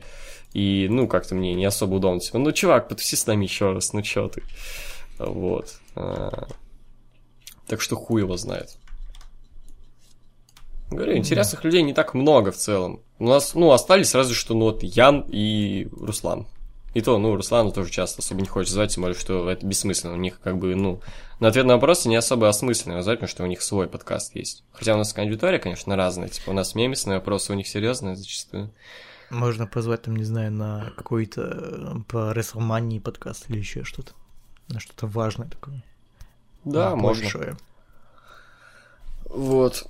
и, ну, как-то мне не особо удобно. Типа, ну, чувак, потуси с нами еще раз, ну, чё ты? Вот. А, Так что хуй его знает. Говорю, интересных людей не так много в целом. У нас, ну, остались разве что, ну, вот Ян и Руслан. И то, ну, Руслану тоже часто особо не хочется звать, тем более, что это бессмысленно. У них, как бы, ну, на ответ на вопросы не особо осмысленно звать, потому что у них свой подкаст есть. Хотя у нас аудитория, конечно, разная. Типа, у нас мемисные вопросы, у них серьезные зачастую. Можно позвать там, не знаю, на какой-то э, по WrestleMania подкаст или еще что-то. На что-то важное такое. Да, На можно. большое. Вот.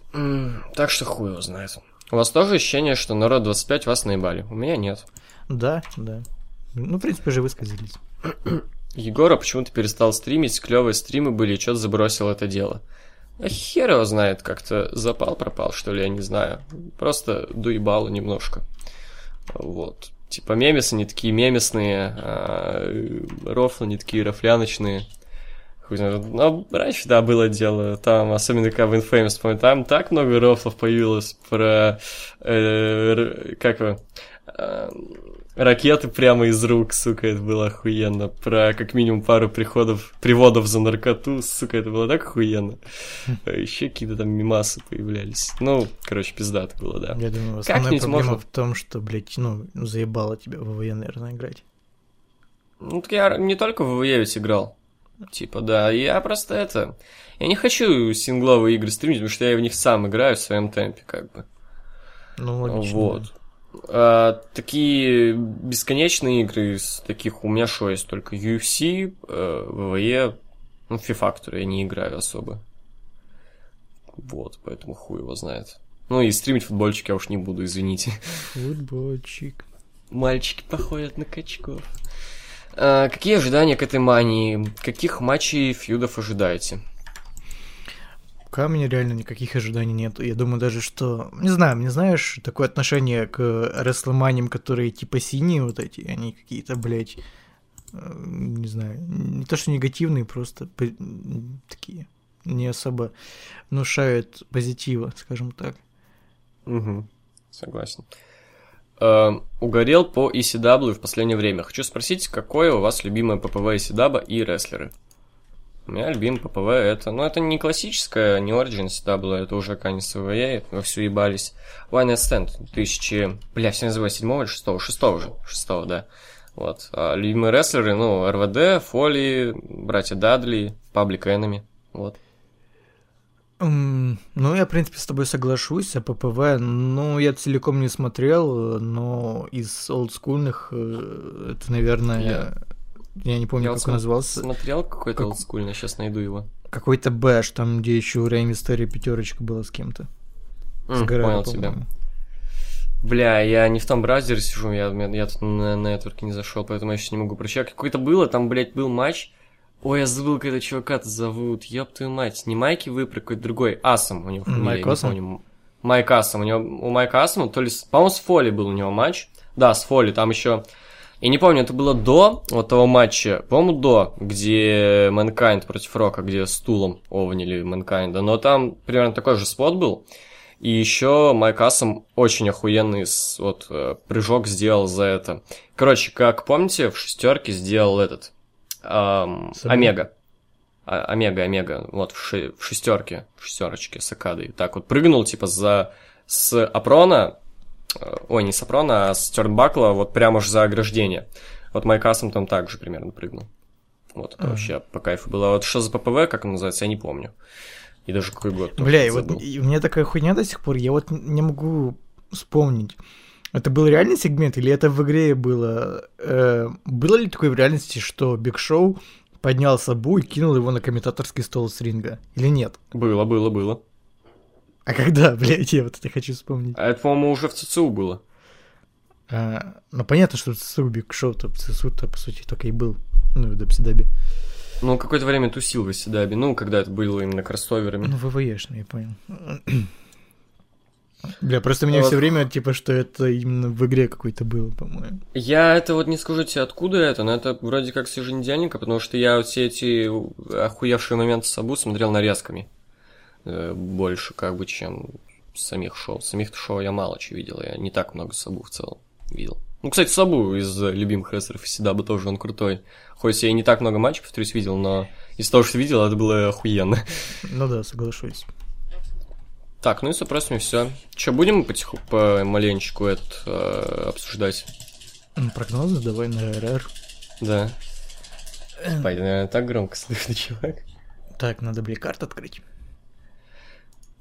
Так что хуй его знает. У вас тоже ощущение, что народ 25 вас наебали? У меня нет. Да, да. Ну, в принципе, же высказались. Егора почему-то перестал стримить, клевые стримы были, и что-то забросил это дело. А хер его знает, как-то запал пропал, что ли, я не знаю. Просто дуебало немножко. Вот. Типа мемесы не такие мемесные, а рофлы не такие рофляночные. Хуй знает. Но раньше, да, было дело. Там, особенно когда в Infamous, помню, там так много рофлов появилось про... э, р- как его? А, ракеты прямо из рук, сука, это было охуенно. Про как минимум пару приходов, приводов за наркоту, сука, это было так охуенно. А Еще какие-то там мимасы появлялись. Ну, короче, пиздато было, да. Я думаю, основная Как-нибудь проблема можно- в том, что, блядь, ну, заебало тебя в ВВЕ, наверное, играть. Ну, так я не только в ВВЕ ведь играл. Типа, да, я просто это... Я не хочу сингловые игры стримить, потому что я в них сам играю в своем темпе, как бы. Ну, логично. Вот. А, такие бесконечные игры из таких у меня что есть только UFC, э, ВВЕ, ну, FIFA, который я не играю особо. Вот, поэтому хуй его знает. Ну и стримить футбольчик я уж не буду, извините. Футбольчик. Мальчики походят на качков. А, какие ожидания к этой мании? Каких матчей фьюдов ожидаете? Пока у меня реально никаких ожиданий нет. Я думаю даже, что... Не знаю, мне знаешь, такое отношение к рестлманиям, которые типа синие вот эти, они какие-то, блядь, э, не знаю, не то что негативные, просто такие, не особо внушают позитива, скажем так. Угу, согласен. Э, угорел по ECW в последнее время. Хочу спросить, какое у вас любимое ППВ ECW и рестлеры? У меня любимый ППВ это... Ну, это не классическая, не Origin ECW, это уже конец ВВЕ, во всю ебались. One Night Stand 2000... Бля, все называю седьмого или шестого? Шестого же. Шестого, да. Вот. А любимые рестлеры, ну, РВД, Фоли, братья Дадли, Public Enemy. Вот. Ну, я, в принципе, с тобой соглашусь, а ППВ, ну, я целиком не смотрел, но из олдскульных, э, это, наверное, я, не помню, Я как он назывался, Смотрел какой-то Как- олдскульный, сейчас найду его. какой-то Bash, там, где еще у Рэй Мистерио пятерочка была с кем-то. С М, Герреро, понял тебя. Бля, я не в том браузере сижу, я, я тут на нетворке не зашел, поэтому я сейчас не могу прочитать. Какой-то было, там, блядь, был матч. Ой, я забыл, как этого чувака-то зовут. Ёб твою мать. Не Майки Випрек, какой-то другой. Асом у него фамилия, Майк Асом? Майк Асом. У него, у Майка Асома, то ли, по-моему, с Фоли был у него матч. Да, с Фоли, там еще... Я не помню, это было до вот того матча, по-моему, до, где Мэнкайнд против Рока, где стулом овнили Мэнкайнда, но там примерно такой же спот был. И еще Майк Асом очень охуенный вот, э, прыжок сделал за это. Короче, как помните, в шестерке сделал этот Сабу? Омега. А- Омега, Омега, вот в, ше- в шестерке, в шестерочке с Акадой. Так вот прыгнул, типа, за с Апрона, э, ой, не с Апрона, а с Тернбакла, вот прямо же за ограждение. Вот Майк Асом там также примерно прыгнул. Вот, это Ага. вообще по кайфу было. Вот что за ППВ, как он называется, я не помню. И даже какой год. Бля, и вот и у меня такая хуйня до сих пор, я вот не могу вспомнить. Это был реальный сегмент или это в игре было? Э, было ли такое в реальности, что Биг Шоу поднял Сабу и кинул его на комментаторский стол с ринга? Или нет? Было, было, было. А когда, блядь, я вот это хочу вспомнить. А это, по-моему, уже в ЦЦУ было. А, ну, понятно, что в ЦСУ Биг Шоу-то, в ЦСУ-то, по сути, только и был. Ну, в Дабсидабе. Ну, какое-то время тусил в Исидабе. Ну, когда это было именно кроссоверами. Ну, ВВЕшный, я понял. Бля, просто мне Вот. все время, типа, что это именно в игре какой-то было, по-моему. Я это вот не скажу тебе, откуда это, но это вроде как с еженедельника, потому что я вот все эти охуевшие моменты с Абу смотрел нарезками. Э, Больше, как бы, чем самих шоу. Самих шоу я мало чего видел, я не так много Сабу в целом видел. Ну, кстати, Сабу из любимых рестлеров Исидаба тоже, он крутой. Хоть я и не так много матчей, повторюсь, видел, но из того, что видел, это было охуенно. Ну да, соглашусь. Так, ну и с вопросами все. Че, будем потиху, помаленечку это э, обсуждать? М, Прогнозы давай на РР. Да. Пойди, наверное, так громко слышно, чувак. Так, надо, бля, карт открыть.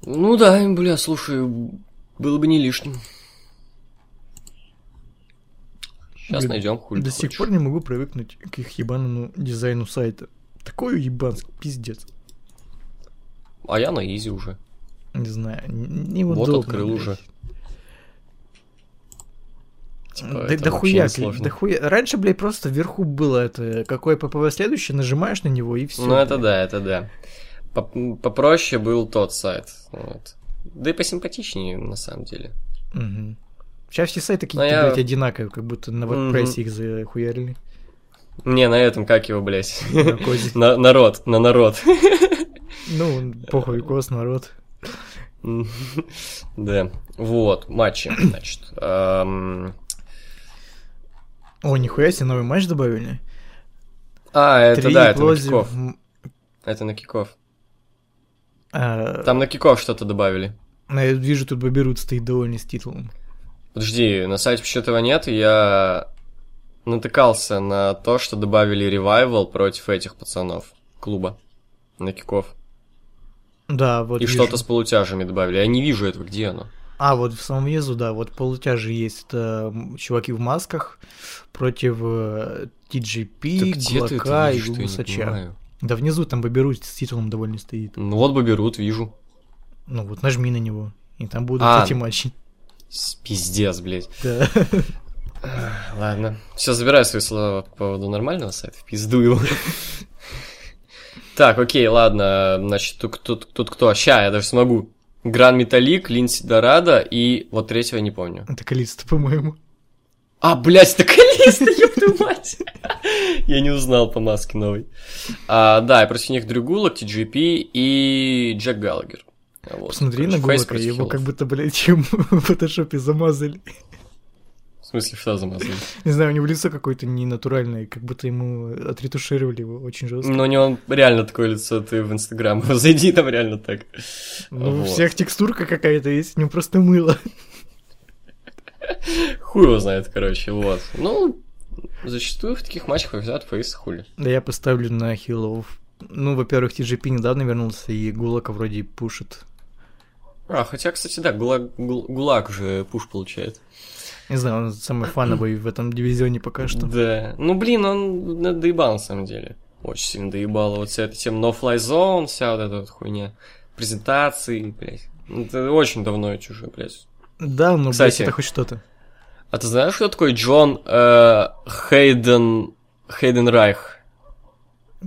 Ну да, бля, слушай, было бы не лишним. Сейчас Блин, найдем хуй. До сих пор не могу привыкнуть к их ебаному дизайну сайта. Такой ебанский пиздец. А я на изи уже. Не знаю, неудобно. открыл блядь. уже. Типа, Да, да хуя, да хуя. Раньше, блядь, просто вверху было это, какой ППВ следующий, нажимаешь на него и все. Ну, это да, это да. Поп- Попроще был тот сайт. Вот. Да и посимпатичнее, на самом деле. Сейчас все сайты какие-то, я- блядь, одинаковые, как будто на. WordPress их захуярили. Не, на этом, как его, блядь? На. На народ, на народ. Ну, похуй, кос, народ. Да. Вот, матчи, значит. Эм, О, нихуя себе, новый матч добавили. А, это да, это на kickoff. Это на kickoff. а, Там на kickoff что-то добавили. ну, Я вижу, тут Бобби Руд стоит довольный с титулом. Подожди, на сайте почему этого нет, я натыкался на то, что добавили Revival против этих пацанов клуба на kickoff. Да, вот и что-то с полутяжами добавили. Я не вижу этого, где оно. А, вот в самом низу, да, вот полутяжи есть. Это чуваки в масках против э, TGP, Так ты это Глока и Гусача. Да внизу там Баберут с титулом довольно стоит. Ну вот Баберут, вижу. Ну вот нажми на него, и там будут А. эти матчи. Пиздец, блядь. Да. Ладно. Все, забираю свои слова по поводу нормального сайта. Пизду его. Так, окей, ладно. Значит, тут, тут, тут кто? Ща, я даже смогу. Гран Металлик, Линси Дорадо и вот третьего я не помню. Это количество, по-моему. А, блядь, это Калиста, ёб твою мать! Я не узнал по маске новой. А, да, и против них Дрю Гулак, TGP и Джек Галлагер. Вот. Посмотри на Гулака, его как будто, блядь, чем в фотошопе замазали. В смысле, что замазали? Не знаю, у него лицо какое-то ненатуральное, как будто ему отретушировали его очень жестко. Ну, у него реально такое лицо, ты в Инстаграм зайди, там реально так. Ну, у вот. всех текстурка какая-то есть, у него просто мыло. Хуй его знает, короче, вот. Ну, зачастую в таких матчах побеждают фейсы хули. Да я поставлю на хилов. Ну, во-первых, TGP недавно вернулся, и Гулака вроде пушит. А, хотя, кстати, да, Гулаг, Гул- Гулаг уже пуш получает. Не знаю, он самый фановый в этом дивизионе пока что. Да. Ну, блин, он доебал, на самом деле. Очень сильно доебал. Вот вся эта тема no-fly zone, вся вот эта вот хуйня. Презентации, блядь. Ну, Это очень давно это уже, блядь. Да, но, блядь, Кстати. это хоть что-то. А ты знаешь, кто такой Джон э, Хейден... Хейден Райх?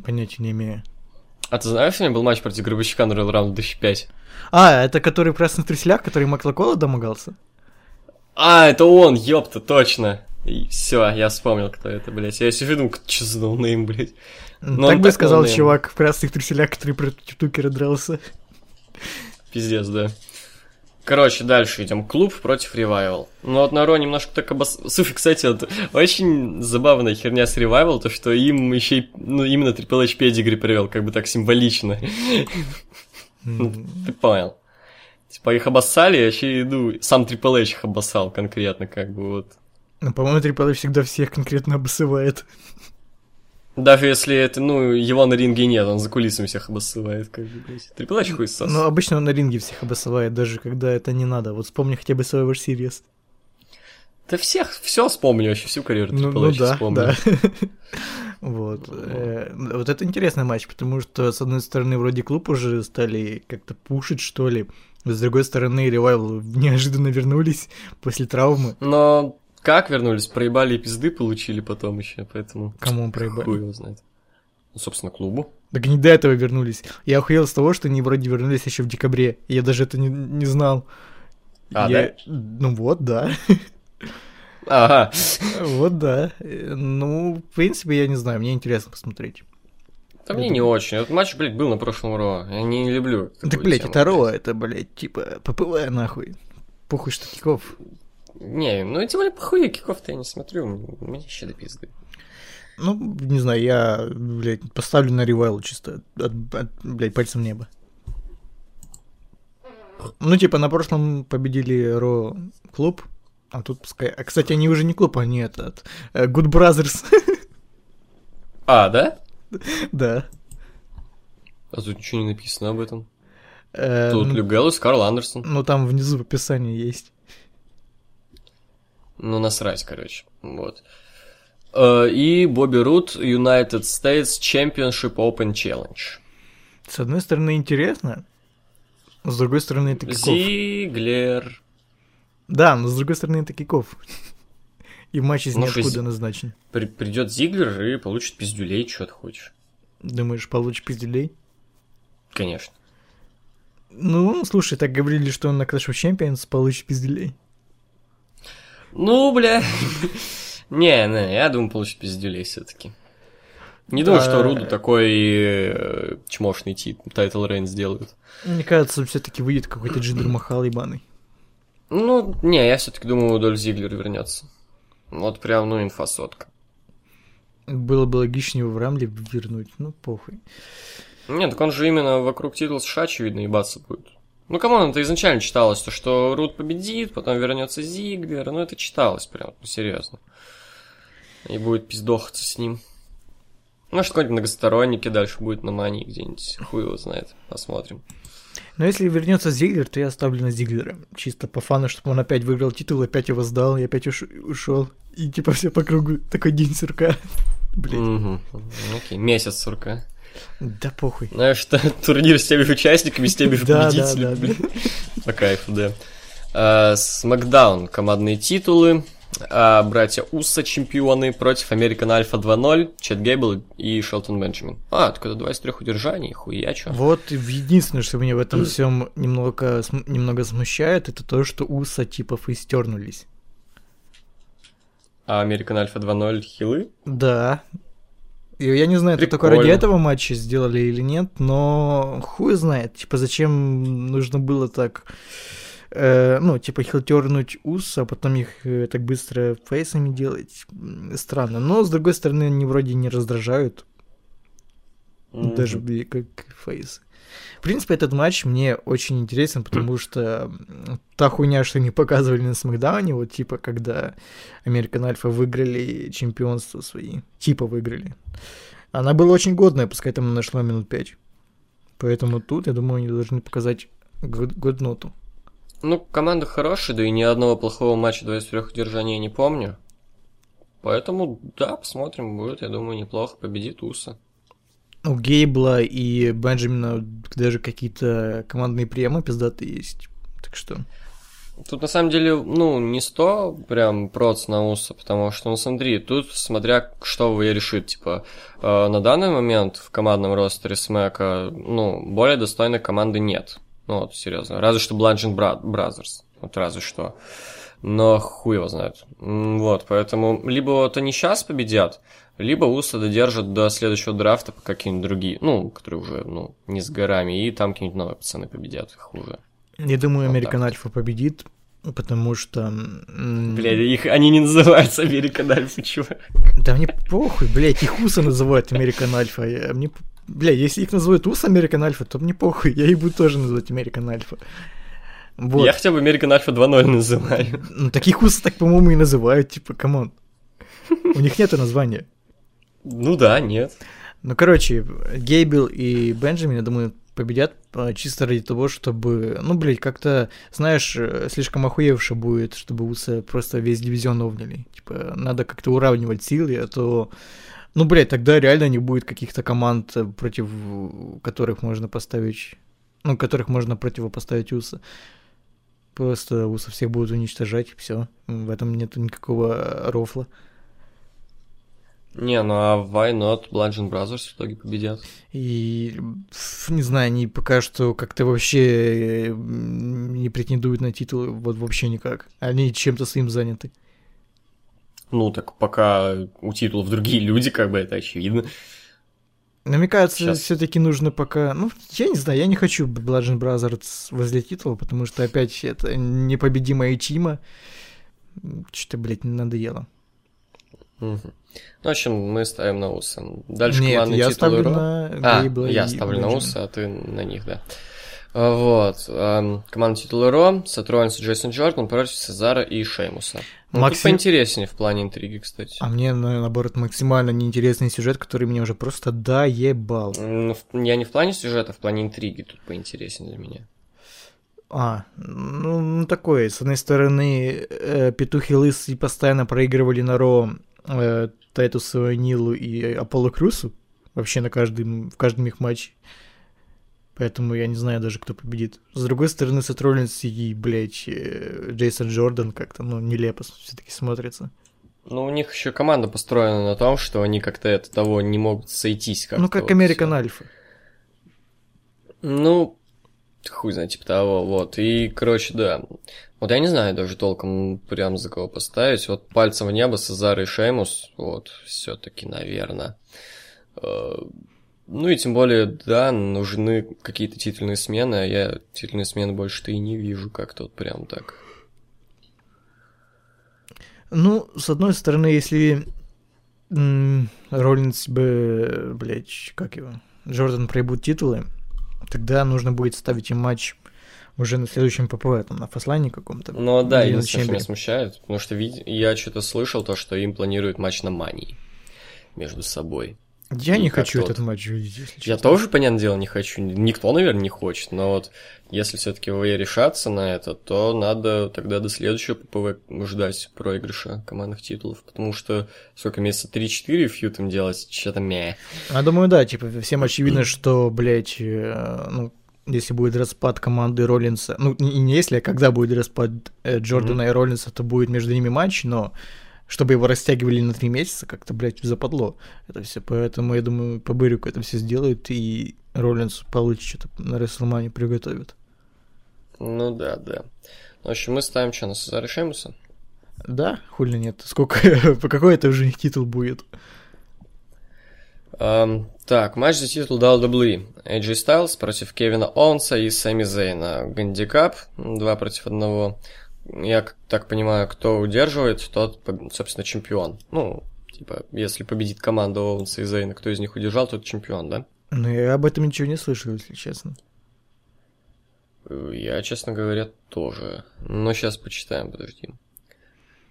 Понятия не имею. А ты знаешь, у меня был матч против Гробовщика на Royal Round 2005? А, это который в красных труселях, который Маклакола домогался? А, это он, ёпта, точно. Все, я вспомнил, кто это, блядь. Я себе думаю, что за no name, блядь. Ну, так бы сказал no name. чувак в красных труселях, который против Тукера дрался. Пиздец, да. Короче, дальше идем. Клуб против Revival. Ну вот на Raw немножко так обос... Слушай, кстати, вот очень забавная херня с Revival, то что им еще и, ну, именно Triple H Pedigree привел, как бы так символично. Ну, ты понял. Типа их обоссали, я еще иду, сам Triple H их обоссал конкретно, как бы вот. Ну, по-моему, Трипл Эйч всегда всех конкретно обосывает. Даже если это, ну, его на ринге нет, он за кулисами всех обоссывает, как бы, блядь. Triple H хуй сос. Но обычно он на ринге всех обосывает, даже когда это не надо. Вот вспомни хотя бы Survivor Series. Да всех, все вспомню, вообще всю карьеру Ну, Triple ну H да, вспомню. да. Вот. э, Вот это интересный матч, потому что, с одной стороны, вроде клуб уже стали как-то пушить, что ли. С другой стороны, ревайвал неожиданно вернулись после травмы. Но как вернулись? Проебали и пизды получили потом еще, поэтому... Кому он Хуй проебали? его знает. Ну, собственно, клубу. Так не до этого вернулись. Я охуел с того, что они вроде вернулись еще в декабре. Я даже это не, не знал. А, Я- Ну вот, да. Ага. Вот да. Э, Ну, в принципе, я не знаю, мне интересно посмотреть. Да мне не очень. Этот матч, блядь, был на прошлом Ро. Я не люблю. Так, блядь, тему, это Ро, это, блядь, типа, ППВ нахуй. Похуй, что киков. Не, ну и тем более похуй, киков-то я не смотрю. Мне еще до пизды. Ну, не знаю, я, блядь, поставлю на ревайл чисто от, от, блядь, пальцем неба. Ну, типа, на прошлом победили Ро клуб, а тут пускай... А, кстати, они уже не клуб, они этот... э, Good Brothers. А, да? да. А тут ничего не написано об этом. Э, Тут ну, Люк Гэллус, Карл Андерсон. ну, там внизу в описании есть. Ну, насрать, короче. Вот. Э, И Бобби Рут United States Championship Open Challenge. С одной стороны, интересно, с другой стороны, это. Зиглер. Да, но с другой стороны, это kickoff. И матч из Ну, ниоткуда зи- назначен. При- придет Зиглер и получит пиздюлей, что ты хочешь. Думаешь, получит пиздюлей? Конечно. Ну, слушай, так говорили, что он на Clash of Champions получит пиздюлей. Ну, бля. Не, не, я думаю, получит пиздюлей все-таки. Не думаю, что. Руду такой э, чмошный тип title reign сделают. Мне кажется, все-таки выйдет какой-то Джиндер Махал ебаный. Ну, не, я все-таки думаю, Дольф Зиглер вернется. Вот прям, ну, инфа сотка. Было бы логичнее его в Рамбле вернуть, ну похуй. Нет, так он же именно вокруг титула США, очевидно, ебаться будет. Ну, come on, это изначально читалось, то, что Руд победит, потом вернется Зиглер, ну, это читалось прям, ну, серьезно. И будет пиздохаться с ним. Может, какой-нибудь многосторонники дальше будет на мании где-нибудь, хуй его знает, посмотрим. Но если вернется Зиглер, то я оставлю на Зиглера. Чисто по фану, чтобы он опять выиграл титул, опять его сдал, и опять уш- ушел. И типа все по кругу. Такой день сурка. Блин. Угу. Окей, месяц сурка. Да похуй. Знаешь, что турнир с теми же участниками, с теми же победителями. По кайфу, да. А, Смакдаун, командные титулы. А, Братья Уса чемпионы против American Alpha 2.0, Чет Гейбл и Шелтон Бенджамин. А, два из трех удержаний, хуя чё. Вот единственное, что меня в этом всем немного, немного смущает, это то, что Уса типа фейстернулись. А American Alpha 2.0 хилы? Да. И я не знаю, это только ради этого матча сделали или нет, но хуй знает. Типа, зачем нужно было так, э, ну, типа, хилтернуть ус, а потом их э, так быстро фейсами делать. Странно. Но, с другой стороны, они вроде не раздражают, даже Мгм. бли- как фейсы. В принципе, этот матч мне очень интересен, потому что та хуйня, что они показывали на Смакдауне, вот типа, когда Американ Альфа выиграли чемпионство свои, типа выиграли, она была очень годная, пускай там она шла минут пять. Поэтому тут, я думаю, они должны показать год- годноту. Ну, команда хорошая, да и ни одного плохого матча 23 удержаний я не помню. Поэтому, да, посмотрим, будет, я думаю, неплохо, победит Уса. У Гейбла и Бенджамина даже какие-то командные приемы пиздатые есть. Так что... Тут на самом деле, ну, не 100 прям проц на Уса, потому что, ну смотри, тут смотря что вы решит, типа, э, на данный момент в командном ростере Смэка, ну, более достойной команды нет. Ну, вот, серьезно. Разве что Bra- Brothers. Вот разве что. Но хуй его знает. Вот, поэтому либо вот они сейчас победят, либо Уса додержат до следующего драфта по какие-нибудь другие, ну, которые уже, ну, не с горами, и там какие-нибудь новые пацаны победят их уже. Я думаю, Вот Американ так. Альфа победит, потому что... м, Бля, их, они не называются American Alpha, чувак. Да мне похуй, блядь, их Уса называют American Alpha. Я- Мне, бля, если их называют Усо American Alpha, то мне похуй, я их буду тоже называть American Alpha. Вот. Я хотя бы American Alpha 2.0 называю. Ну, таких Уса так, по-моему, и называют, типа, come on. У них нету названия. Ну да, нет. Ну, короче, Гейбл и Бенджамин, я думаю, победят а, чисто ради того, чтобы, ну, блядь, как-то, знаешь, э, слишком охуевше будет, чтобы Уса просто весь дивизион обняли. Типа, надо как-то уравнивать силы, а то, ну, блядь, тогда реально не будет каких-то команд, э, против которых можно поставить, ну, которых можно противопоставить Уса. Просто Уса всех будут уничтожать, все. В этом нет никакого э, рофла. Не, ну а why not Bludgeon Brothers в итоге победят? И не знаю, они пока что как-то вообще э, не претендуют на титул, вот вообще никак. Они чем-то своим заняты. Ну, так пока у титулов другие люди, как бы это очевидно. Но мне кажется, Щас. все-таки нужно пока. Ну, я не знаю, я не хочу Bludgeon Brothers возле титула, потому что опять это непобедимая Тима. Что-то, блядь, надоело. Мгм. Ну, в общем, мы ставим на Уса. Дальше Нет, командные я титулы ставлю Ро. на А, я ставлю на Бенджамина. Уса, а ты на них, да. А, Вот. эм, Команда титула Ро, сотрудница Джейсон Джордан против Сезара и Шеймуса. Ну, тут Максим- поинтереснее в плане интриги, кстати. А мне, на- наоборот, максимально неинтересный сюжет, который меня уже просто доебал. Ну, Я не в плане сюжета, в плане интриги тут поинтереснее для меня. А, ну, ну, такое. С одной стороны, э, петухи лысые постоянно проигрывали на Ро э, Тайтусу Нилу и Аполло Крусу вообще на каждом, в каждом их матче. Поэтому я не знаю даже, кто победит. С другой стороны, Роллинс и, блядь, э, Джейсон Джордан как-то, ну, нелепо все-таки смотрится. Ну, у них еще команда построена на том, что они как-то это того не могут сойтись. Как ну, как American Alpha. Ну, хуй знает, типа того, вот. И, короче, да. Вот я не знаю даже толком прям за кого поставить. Вот пальцем в небо Сезар и Шеймус, вот, все таки наверное. Ну и тем более, да, нужны какие-то титульные смены, а я титульные смены больше-то и не вижу как-то вот прям так. Ну, с одной стороны, если Роллинс бы, блядь, как его, Джордан проебут титулы, тогда нужно будет ставить им матч уже на следующем ППВ, там, на фаслане каком-то. Ну да, единственное, что меня смущает, потому что я что-то слышал, то, что им планируют матч на Мании между собой. Я не хочу этот матч видеть, если честно. Я тоже, понятное дело, не хочу. Никто, наверное, не хочет. Но вот если все-таки ВВЕ решаться на это, то надо тогда до следующего ППВ ждать проигрыша командных титулов. Потому что сколько месяца 3-4 фьют им делать, что-то мя. А думаю, да, типа, всем очевидно, что, блядь, э, ну, если будет распад команды Роллинса, ну, не если, а когда будет распад э, Джордана mm-hmm. и Роллинса, то будет между ними матч, но чтобы его растягивали на три месяца, как-то, блядь, западло это все. Поэтому, я думаю, по Бырику это все сделают, и Роллинс получит что-то на Рестлмане приготовит. Ну да, да. В общем, мы ставим что, на Сезара Шемуса? Да, хули нет. Сколько, по какой это уже титул будет? Um, так, матч за титул WWE. AJ Styles против Кевина Оуэнса и Сами Зейна. Гандикап, два против одного я так понимаю, кто удерживает, тот, собственно, чемпион. Ну, типа, если победит команда Оуэнса и Зейна, кто из них удержал, тот чемпион, да? Ну, я об этом ничего не слышал, если честно. Я, честно говоря, тоже. Но сейчас почитаем, подожди.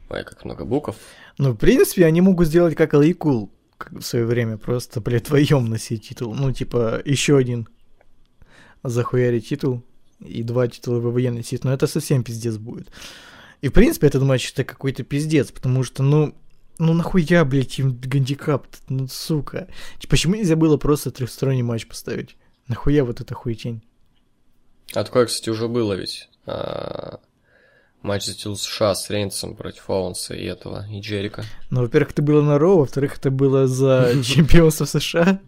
Ой, как много букв. Ну, в принципе, они могут сделать как Алай Кул в свое время, просто, блядь, твоем носить титул. Ну, типа, еще один захуярить титул, и два титула ВВЕ носить, но это совсем пиздец будет. И, в принципе, этот матч это какой-то пиздец, потому что, ну, ну нахуя, блядь, им гандикап, ну, сука. Почему нельзя было просто трехсторонний матч поставить? Нахуя вот эта хуетень? А такое, кстати, уже было ведь. А, матч за титул США с Рейнсом против Оуэнса и этого, и Джерика. Ну, во-первых, это было на Роу, во-вторых, это было за чемпионство США,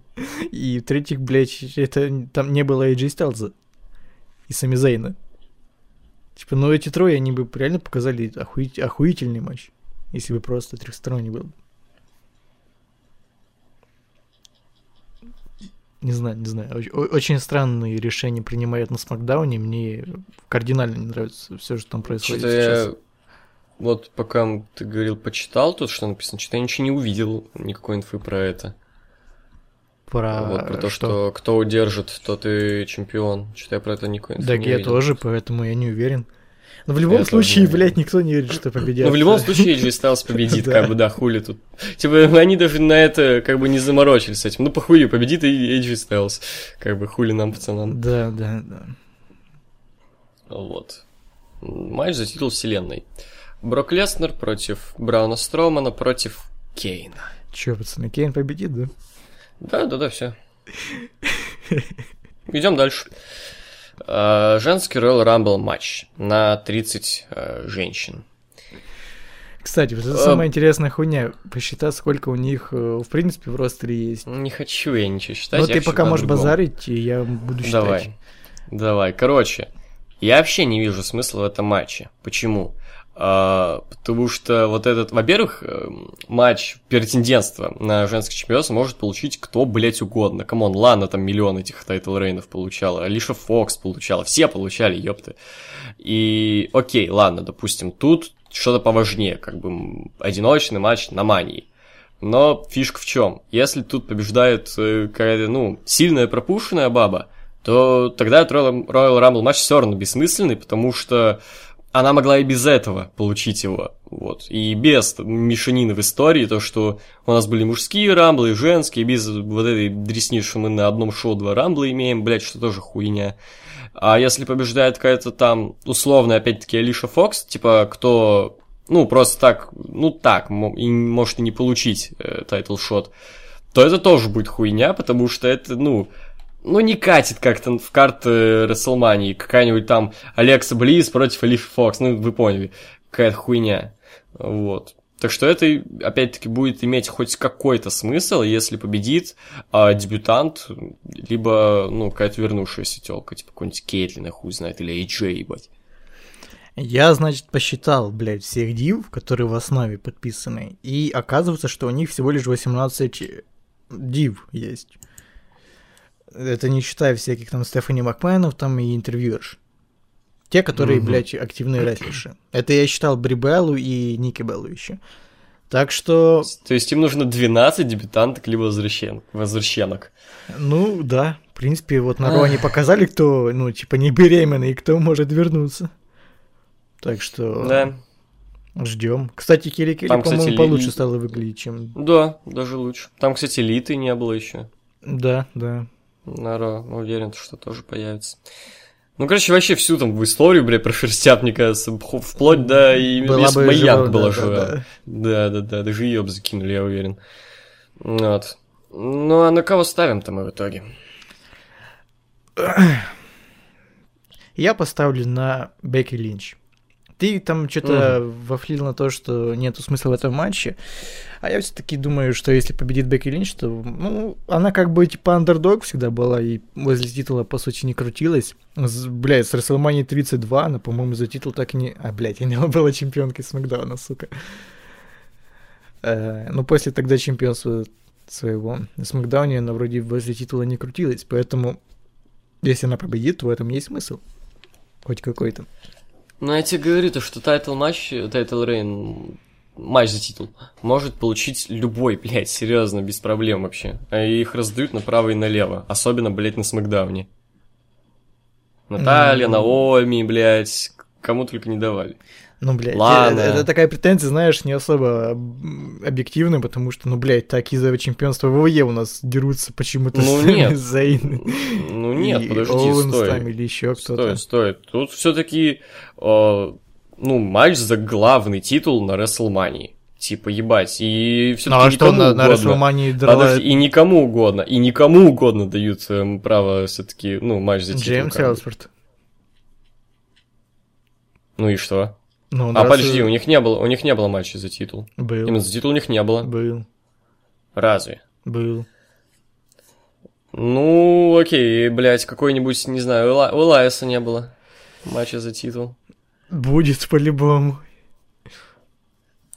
и в-третьих, блядь, это там не было AJ Стайлза и Сами Зейна. Типа, ну эти трое, они бы реально показали охуить, охуительный матч, если бы просто трехсторонний был. Не знаю, не знаю. Очень странные решения принимают на Смакдауне. Мне кардинально не нравится все, что там происходит что сейчас. Я... Вот пока ты говорил, почитал тут, что написано, что-то я ничего не увидел, никакой инфы про это. Про, вот, про то, что? что кто удержит, тот и чемпион. Что-то я про это никакой Да, я видел. тоже, поэтому я не уверен. Но в любом я случае, тоже... блядь, никто не верит, что победит. Ну, в любом случае, AJ Styles победит, как бы, да, хули тут. Типа, они даже на это, как бы, не заморочились с этим. Ну, похуй, победит и AJ Styles. Как бы, хули нам, пацанам. Да, да, да. Вот. Матч за титул вселенной. Брок Леснер против Брауна Стромана против Кейна. Че, пацаны, Кейн победит, да? Да, да, да, все. Идем дальше. А, женский Royal Rumble матч на 30 а, женщин. Кстати, вот это а... самая интересная хуйня. Посчитать, сколько у них, э, в принципе, в roster е есть. Не хочу я ничего считать. Ну, ты пока можешь базарить, и я буду считать. Давай. Давай. Короче, я вообще не вижу смысла в этом матче. Почему? А, потому что вот этот, во-первых, э, матч претендентства на женский чемпионство может получить кто, блять, угодно. Come on, Лана там миллион этих title reign ов получала, Алиша Фокс получала, все получали, ёпты. И окей, ладно, допустим, тут что-то поважнее, как бы одиночный матч на мании. Но фишка в чем? Если тут побеждает э, какая-то, ну, сильная пропущенная баба, то тогда Royal Rumble матч все равно бессмысленный, потому что она могла и без этого получить его. Вот. И без мешанины в истории, то, что у нас были мужские рамблы женские, без вот этой дресни, что мы на одном шоу два рамбла имеем, блядь, что тоже хуйня. А если побеждает какая-то там условная, опять-таки, Алиша Фокс, типа, кто ну, просто так, ну, так, и может и не получить title shot, то это тоже будет хуйня, потому что это, ну, ну, не катит как-то в карты Рестлмании. Какая-нибудь там Алекса Близ против Алиши Фокс, ну, вы поняли, какая-то хуйня. Вот. Так что это, опять-таки, будет иметь хоть какой-то смысл, если победит а, дебютант, либо, ну, какая-то вернувшаяся телка, типа какой-нибудь Кейтлин, хуй знает, или AJ, ебать. Я, значит, посчитал, блядь, всех див, которые в основе подписаны, и оказывается, что у них всего лишь 18 див есть. Это не считая всяких там Стефани Макменов там и интервьюерш. Те, которые, Мгм. блядь, активные рестлерши. Это я считал Бри Беллу и Ники Беллу еще. Так что, То есть им нужно 12 дебютанток, либо возвращен... возвращенок. ну да, в принципе, вот на Ро они показали, кто, ну, типа, не беременный и кто может вернуться. Так что Да, ждем. Кстати, Кири кстати, по-моему, Ли- получше стало выглядеть, чем... да, даже лучше. Там, кстати, Литы не было еще. Да, да. Наро, уверен, что тоже появится. Ну, короче, вообще всю там в историю, бля, проферстят, мне кажется, вплоть до и Была бы Майянг жива, была да, жива. да, да. Да, да, да, даже ее бы закинули, я уверен. Вот. Ну, а на кого ставим-то мы в итоге? Я поставлю на Бекки Линч. Ты там что-то вафлил на то, что нету смысла в этом матче. А я все-таки думаю, что если победит Бекки Линч, то, ну, она как бы типа андердог всегда была и возле титула, по сути, не крутилась. С, блядь, с WrestleMania 32 она, по-моему, за титул так и не... А, блядь, она была чемпионкой Смакдауна, сука. Э, ну, после тогда чемпионства своего на SmackDown е она вроде возле титула не крутилась, поэтому если она победит, то в этом есть смысл. Хоть какой-то. Ну, я тебе говорю, то, что title матч, title reign, матч за титул, может получить любой, блядь, серьезно, без проблем вообще. А их раздают направо и налево, особенно, блядь, на SmackDown е. Наталья, Ну. Наоми, блядь, кому только не давали. Ну, блядь, Ладно. Это, это такая претензия, знаешь, не особо объективная, потому что, ну, блядь, так из-за чемпионства ВВЕ у нас дерутся почему-то Ну, с- нет. Зейн Ну нет, и подожди, Оуэнс стой. там или еще кто-то. Стоит, стоит. Тут все-таки, ну, матч за главный титул на WrestleMania. Типа, ебать, и все-таки Ну, а что никому на, на угодно. WrestleMania драла Подожди, и никому угодно, и никому угодно дают эм, право все-таки, ну, матч за титул. Джеймс. Элсворт? Ну и что? Ну, а раз- подожди, у них не было, у них не было матча за титул. Был, Именно за титул у них не было. был, Разве? был. Ну, окей, блядь, какой-нибудь, не знаю, у Элайса не было матча за титул. Будет по-любому.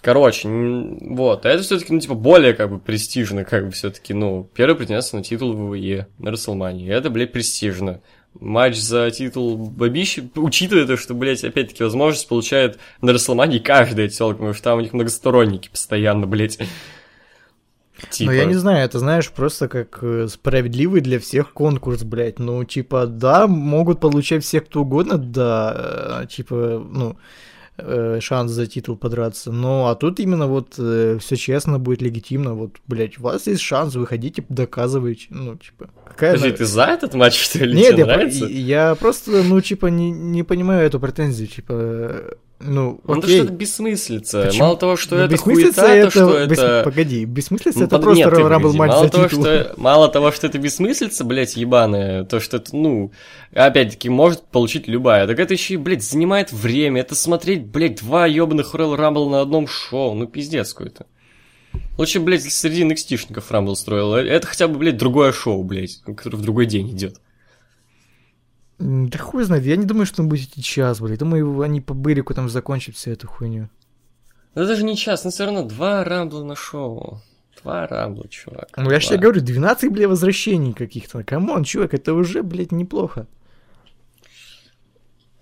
Короче, вот, а это все-таки, ну, типа, более, как бы, престижно, как бы, все-таки, ну, первый претендент на титул ВВЕ на Расселмане. Это, блядь, престижно. Матч за титул Бабищи, учитывая то, что, блядь, опять-таки, возможность получает на Расселмане каждая телка, потому что там у них многосторонники постоянно, блядь. Типа, Ну, я не знаю, это, знаешь, просто как э, справедливый для всех конкурс, блядь. Ну, типа, да, могут получать все кто угодно, да, э, типа, ну, э, шанс за титул подраться. Ну, а тут именно вот все честно будет, легитимно. Вот, блядь, у вас есть шанс, выходите, доказывайте. Ну, типа, какая... Подожди, на- ты за этот матч, что ли? Нет, я, я просто, ну, типа, не, не понимаю эту претензию, типа, ну, Ну, это окей. что-то бессмыслица. Почему? Мало того, что Ну, это хуета, то это, что бес- это... Погоди, бессмыслица Ну, это под- просто нет, погоди. матч мало за того, титул. Что, мало того, что это бессмыслица, блядь, ебаная, то, что это, ну, опять-таки, может получить любая, так это еще и, блядь, занимает время, это смотреть, блядь, два ебаных Royal Rumble на одном шоу, ну, пиздец какой-то. Лучше, блядь, среди NXT-шников Rumble строил, это хотя бы, блядь, другое шоу, блядь, которое в другой день идет. Да хуй знает, я не думаю, что он будет идти час, блядь. Думаю, они по Бырику там закончат всю эту хуйню. Это даже не час, но все равно два Рамбла на шоу. Два Рамбла, чувак. Ну, я же Два. тебе говорю, 12, блядь, возвращений каких-то. Come on, чувак, это уже, блядь, неплохо.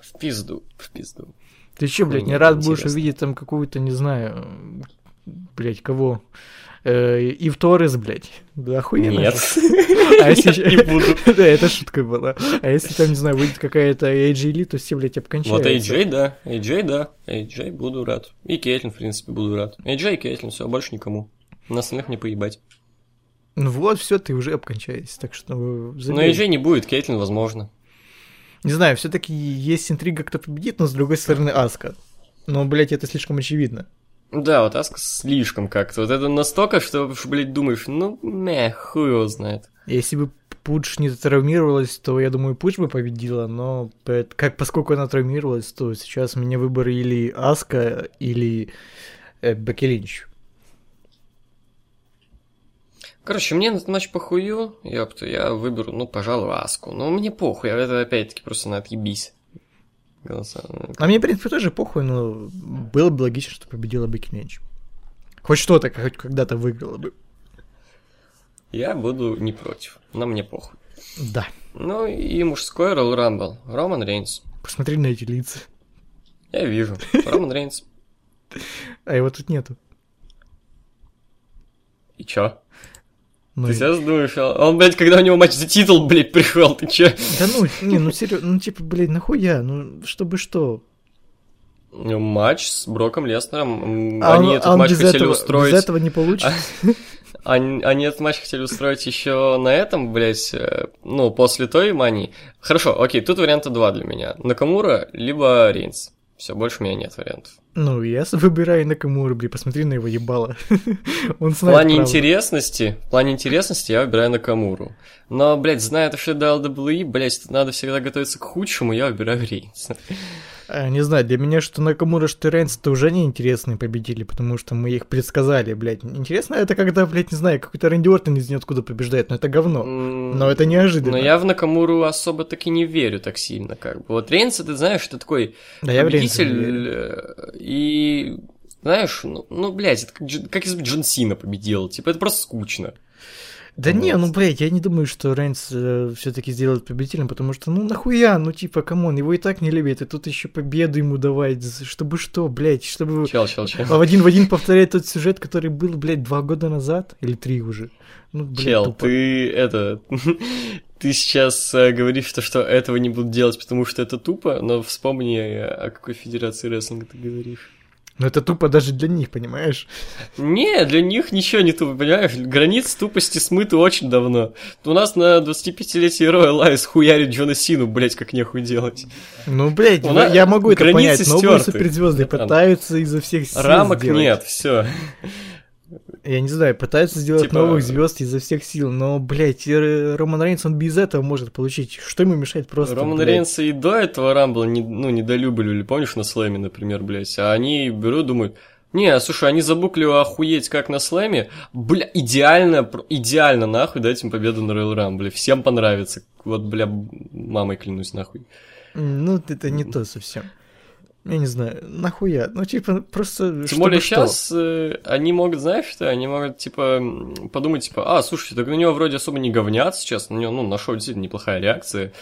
В пизду, в пизду. Ты че, блядь, не Хуйня рад будешь интересная. увидеть там какую-то, не знаю, блядь, кого? Ив Торрес, блядь. Да охуенно. Нет. А если... Не буду. Да, это шутка была. А если там, не знаю, выйдет какая-то AJ то все, блядь, обкончаются. Вот AJ, да. AJ, да. AJ буду рад. И Кейтлин, в принципе, буду рад. AJ и Кейтлин, все, больше никому. На остальных не поебать. Ну вот, все, ты уже обкончаешься, так что... э, Но забей. AJ не будет, Кейтлин, возможно. Не знаю, все-таки есть интрига, кто победит, но с другой стороны Аска. Но, блядь, это слишком очевидно. Да, вот Аска слишком как-то. Вот это настолько, что, блядь, думаешь, ну, мeh, хуй его знает. Если бы Пудж не травмировалась, то, я думаю, Пудж бы победила, но как поскольку она травмировалась, то сейчас у меня выбор или Аска, или э, Бекки Линч. Короче, мне этот матч похую, ёпта, я выберу, ну, пожалуй, Аску. Но мне похуй, это опять-таки просто на отъебись. Голоса. А мне, в принципе, тоже похуй, но было бы логично, что победила Бекки Линч. Хоть что-то, хоть когда-то выиграла бы. Я буду не против, но мне похуй. Да. Ну и мужской Royal Rumble. Роман Рейнс. Посмотри на эти лица. Я вижу. Роман Рейнс. А его тут нету. И чё? Ну, Ты и- сейчас думаешь, а он, блядь, когда у него матч за титул, блядь, пришел, ты чё? Да ну, не, ну серьезно, ну типа, блядь, нахуя? Ну, чтобы что? Ну, Матч с Броком Леснером. М, А Они он- этот а он матч хотели этого, устроить. Без этого не получится. Они, они этот матч хотели устроить еще на этом, блядь, э, ну, после той мании. Хорошо, окей, тут варианта два для меня. Накамура, либо Рейнс. Все, больше у меня нет вариантов. Ну, я выбираю Накамуру, блин, посмотри на его ебало. Он В плане правду. интересности, в плане интересности я выбираю Накамуру. Но, блядь, зная то, что это WWE, блядь, надо всегда готовиться к худшему, я выбираю Рейнса. А, Не знаю, для меня что Накамура, что Рейнс, это уже не интересные победители, потому что мы их предсказали, блядь. Интересно это когда, блядь, не знаю, какой-то Рэнди Ортон из ниоткуда побеждает, но это говно. Но это неожиданно. Но я в Накамуру особо таки не верю так сильно, как бы. Вот Рейнса, ты знаешь, это такой Да победитель, э, и знаешь, ну, ну, блядь, это как, как если бы Джон Сина победил, типа, это просто скучно. Да не, Вот. ну, блядь, я не думаю, что Рейнс все-таки сделает победителем, потому что, ну, нахуя, ну, типа, камон, его и так не любят, и тут еще победу ему давать, чтобы что, блядь, чтобы Чел, чел, чел. в один в один повторять тот сюжет, который был, блядь, два года назад, или три уже. Ну, блядь, Чел, тупо. ты это... Ты сейчас э, говоришь, что, что этого не будут делать, потому что это тупо, но вспомни, э, о какой федерации рестлинга ты говоришь. Ну, это тупо даже для них, понимаешь? Не, для них ничего не тупо, понимаешь? Границ тупости смыты очень давно. У нас на 25-летие Royal Alliance хуярит Джона Сину, блядь, как нехуй делать. Ну, блядь, У нас я могу это границы понять, новые стёрты. суперзвезды пытаются изо всех сил Рамок сделать. нет, все. Я не знаю, пытаются сделать Типа- новых звезд изо всех сил, но, блядь, Р- Роман Рейнс, он без этого может получить. Что ему мешает просто, Роман блядь, Рейнса и до этого Рамбла не, ну, недолюбливали, помнишь, на слэме, например, блядь, а они берут, думают, не, слушай, они забукли охуеть как на слэме, бля, идеально, идеально, нахуй, дать им победу на Royal Rumble, всем понравится, вот, бля, мамой клянусь, нахуй. Ну, это не то совсем. Я не знаю, нахуя? Ну, типа, просто... Тем более что? сейчас они могут, знаешь что, они могут, типа, подумать, типа, а, слушайте, так на него вроде особо не говнят сейчас, на него, ну, на шоу действительно неплохая реакция,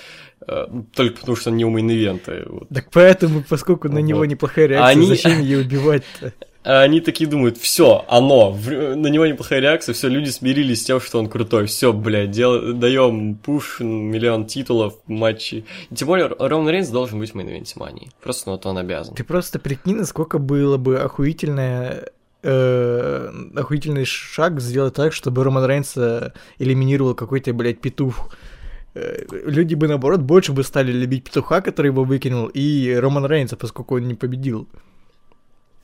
э, только потому что он не у main event а, вот. Так поэтому, поскольку на Вот. него неплохая реакция, Они- зачем ее убивать-то? А они такие думают, все, оно, на него неплохая реакция, все, люди смирились с тем, что он крутой, все, блядь, дел, даем push, миллион титулов, матчи. И тем более Роман Рейнс должен быть в main event е мании, просто ну, вот он обязан. Ты просто прикинь, насколько было бы охуительное э, охуительный шаг сделать так, чтобы Роман Рейнса элиминировал какой-то, блядь, петух. Э, Люди бы, наоборот, больше бы стали любить петуха, который его выкинул, и Роман Рейнса, поскольку он не победил.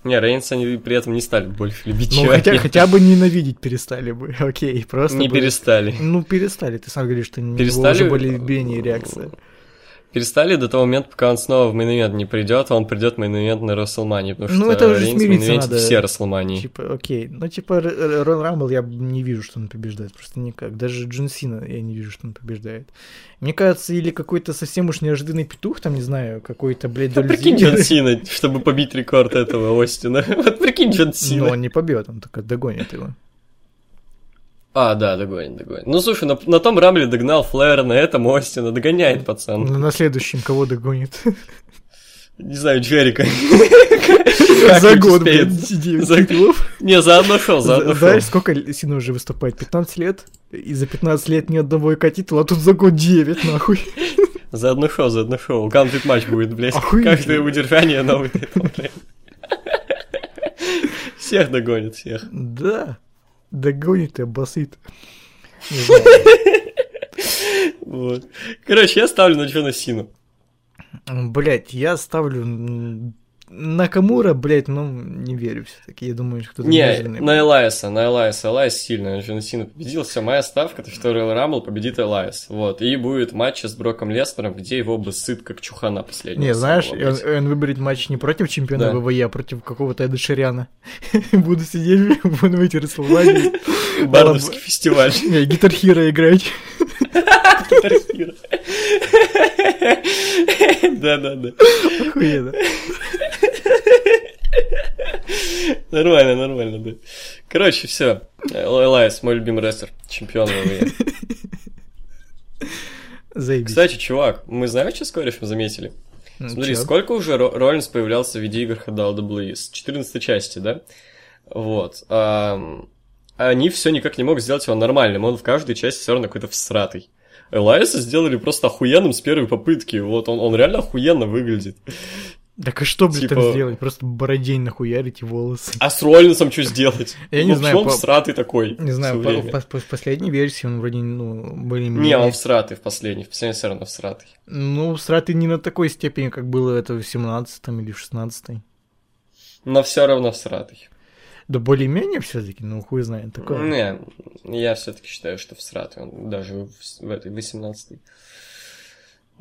Не, Рейнс они при этом не стали больше любить Ну, хотя, хотя бы ненавидеть перестали бы, окей, просто Не бы- перестали. Ну, перестали, ты сам говоришь, что Перестали? уже были беднее реакция. Перестали до того момента, пока он снова в main не придет, а он придет в main на WrestleMania-и, потому Ну, что это уже смириться надо. все WrestleMania-и. Типа, окей. Ну, типа, Royal Rumble я не вижу, что он побеждает. Просто никак. Даже Джон Сина я не вижу, что он побеждает. Мне кажется, или какой-то совсем уж неожиданный петух, там, не знаю, какой-то, блядь, Да прикинь. Джон Сина, чтобы побить рекорд этого Остина. Вот прикинь Джон Но Сина. он не побьет, он только догонит его. А, да, догонит, догонит. Ну, слушай, на, на том Рамбле догнал Флэр, на этом Остина, догоняет пацан. На следующем кого догонит? Не знаю, Джерика. За год, успеет? блядь, 9 За- титулов. Не, за одно шоу, за одно шоу. Знаешь, сколько Сина уже выступает? 15 лет? И за 15 лет ни одного IC титула, а тут за год 9, нахуй. За одно шоу, за одно шоу. Gauntlet матч будет, блядь. Каждое удержание новый титул, блядь. Всех догонит, всех. Да. Догонит и обоссыт. Вот. Короче, я ставлю на Джона Сину. Блять, я ставлю Накамура, блядь, ну, не верю все-таки. Я думаю, что кто-то Не, неожиданный на Элайса, на Элайса. Элайс сильно, Джон Сина победил. Все, моя ставка, то что Royal Rumble победит Элайс. Вот, и будет матч с Броком Леснером, где его бы сыт как чухана последнего. Не, знаешь, он, он выберет матч не против чемпиона Да. ВВЕ, а против какого-то Эда Ширяна. Буду сидеть, буду выйти Расселмании. Бардовский фестиваль. Гитар Хиро играть. Да-да-да. Охуенно. Нормально, нормально, да. Короче, все. Элайс, мой любимый рестлер, чемпион ВВЕ. Заебись. Кстати, чувак, мы знаем, что с корешем заметили? Ну, Смотри, чё? сколько уже Ро- Роллинс появлялся в видеоиграх от WWE? С 14 части, да? Вот. Они все никак не могут сделать его нормальным, он в каждой части все равно какой-то всратый. Элайса сделали просто охуенным с первой попытки. Вот он, он реально охуенно выглядит. Так а что, блядь, там типа- сделать? Просто бородень нахуярить и волосы. А с Роллинсом что сделать? Я не Ну, знаю, Он всратый такой. Не знаю, в последней версии он вроде, ну, были... Не, он всратый в последней. В последней все равно всратый. Ну, страты не на такой степени, как было это в 17 или в 16 Но все равно всратый. Да более-менее все таки ну, хуй знает. Такое. Не, я все-таки считаю, что всратый. Он даже в, в этой 18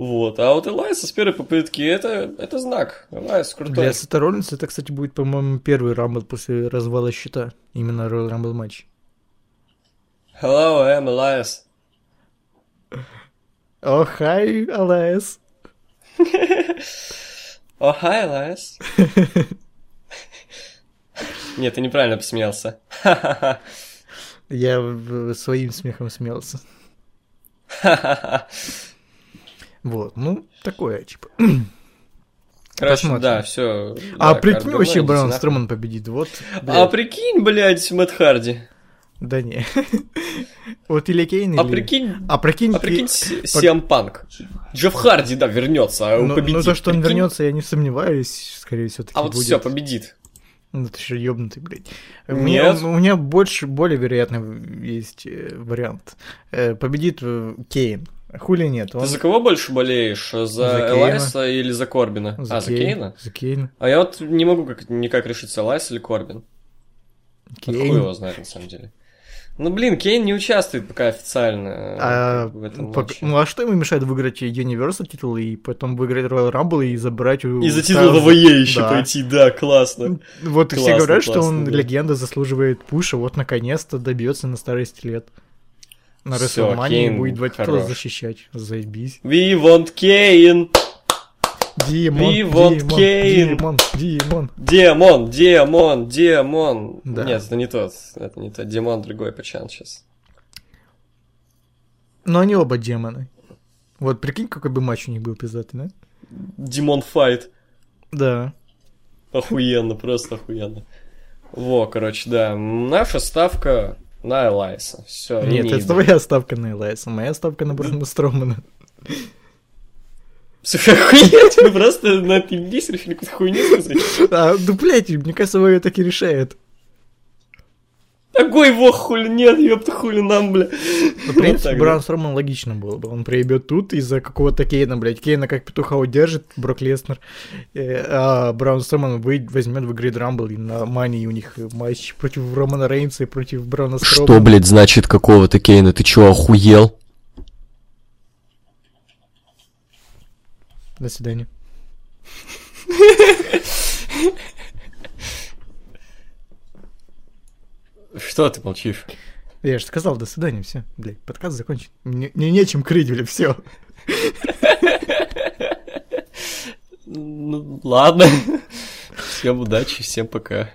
Вот. А вот Элайса с первой попытки это, это знак. Элайс крутой. Для Сета Роллинса это, кстати, будет, по-моему, первый рамбл после развала счета. Именно Royal Rumble матч. Hello, I'm Elias. О, хай, АЛС. О, hi, Elias. Нет, ты неправильно посмеялся. Я своим смехом смеялся. Вот, ну, такое, типа. Короче, Посмотрим. да, все. а прикинь, вообще Браун Строман победит, вот. А блядь. прикинь, блядь, Мэтт Харди. Да не. Вот или Кейн, А или... прикинь, А прикинь, а прикинь, Ки- Сиам Панк. Джефф Харди, да, вернется, а Ну, победит. ну, то, что он вернется, я не сомневаюсь, скорее всего, таки А вот будет. все, победит. Ну, ты что, ёбнутый, блядь. У Нет. меня, у меня больше, более вероятный есть э, вариант. Э, победит э, Кейн. Хули нет. Он Ты за кого больше болеешь? За, За. Элайса или за Корбина? за а, за Кейн- Кейна? За Кейна. А я вот не могу как никак решиться, Элайс или Корбин. Вот хуй Кейн. его знает, на самом деле. Ну, блин, Кейн не участвует пока официально э, А, в этом пок- ну а что ему мешает выиграть Universal титул и потом выиграть Royal Rumble и забрать у И за титул ВВЕ еще Да. пойти, да, классно. Вот и все Классно, говорят, что классно, он да. легенда, заслуживает пуша, вот наконец-то добьется на старости лет. На Рестлмании будет два титула защищать. Заебись. We want Кейн! Димон, We want Димон, Кейн. Димон, Димон. Демон, демон, демон. Да. Нет, это не тот, это не тот. Демон другой пачан сейчас. Но они оба демоны. Вот прикинь, какой бы матч у них был пиздатый, да? Демон файт. Да. Охуенно, просто охуенно. Во, короче, да. Наша ставка на Элайса. Все, Нет, это твоя ставка на Элайса, моя ставка на Брона Стромана. Охуеть, вы просто на пиздец решили какую-то хуйню сказать. А, ну, блядь, мне кажется, его так и решает. Какой его хули нет, ёпта хули нам, бля. Ну, в принципе, так, Брон Строман логично было бы. Он проебет тут из-за какого-то Кейна, блядь. Кейна как петуха удержит, Брок Леснер. Э, А Браун Строман вы- возьмет в Грид Рамбл и на Мани у них матч против Романа Рейнса и против Брауна Стромана. блядь, значит какого-то Кейна? Ты чё, охуел? До свидания. Что ты молчишь? Я же сказал, до свидания, все. Блядь, подкаст закончен. Мне, нечем крыть, блядь, все. Ну, ладно. Всем удачи, всем пока.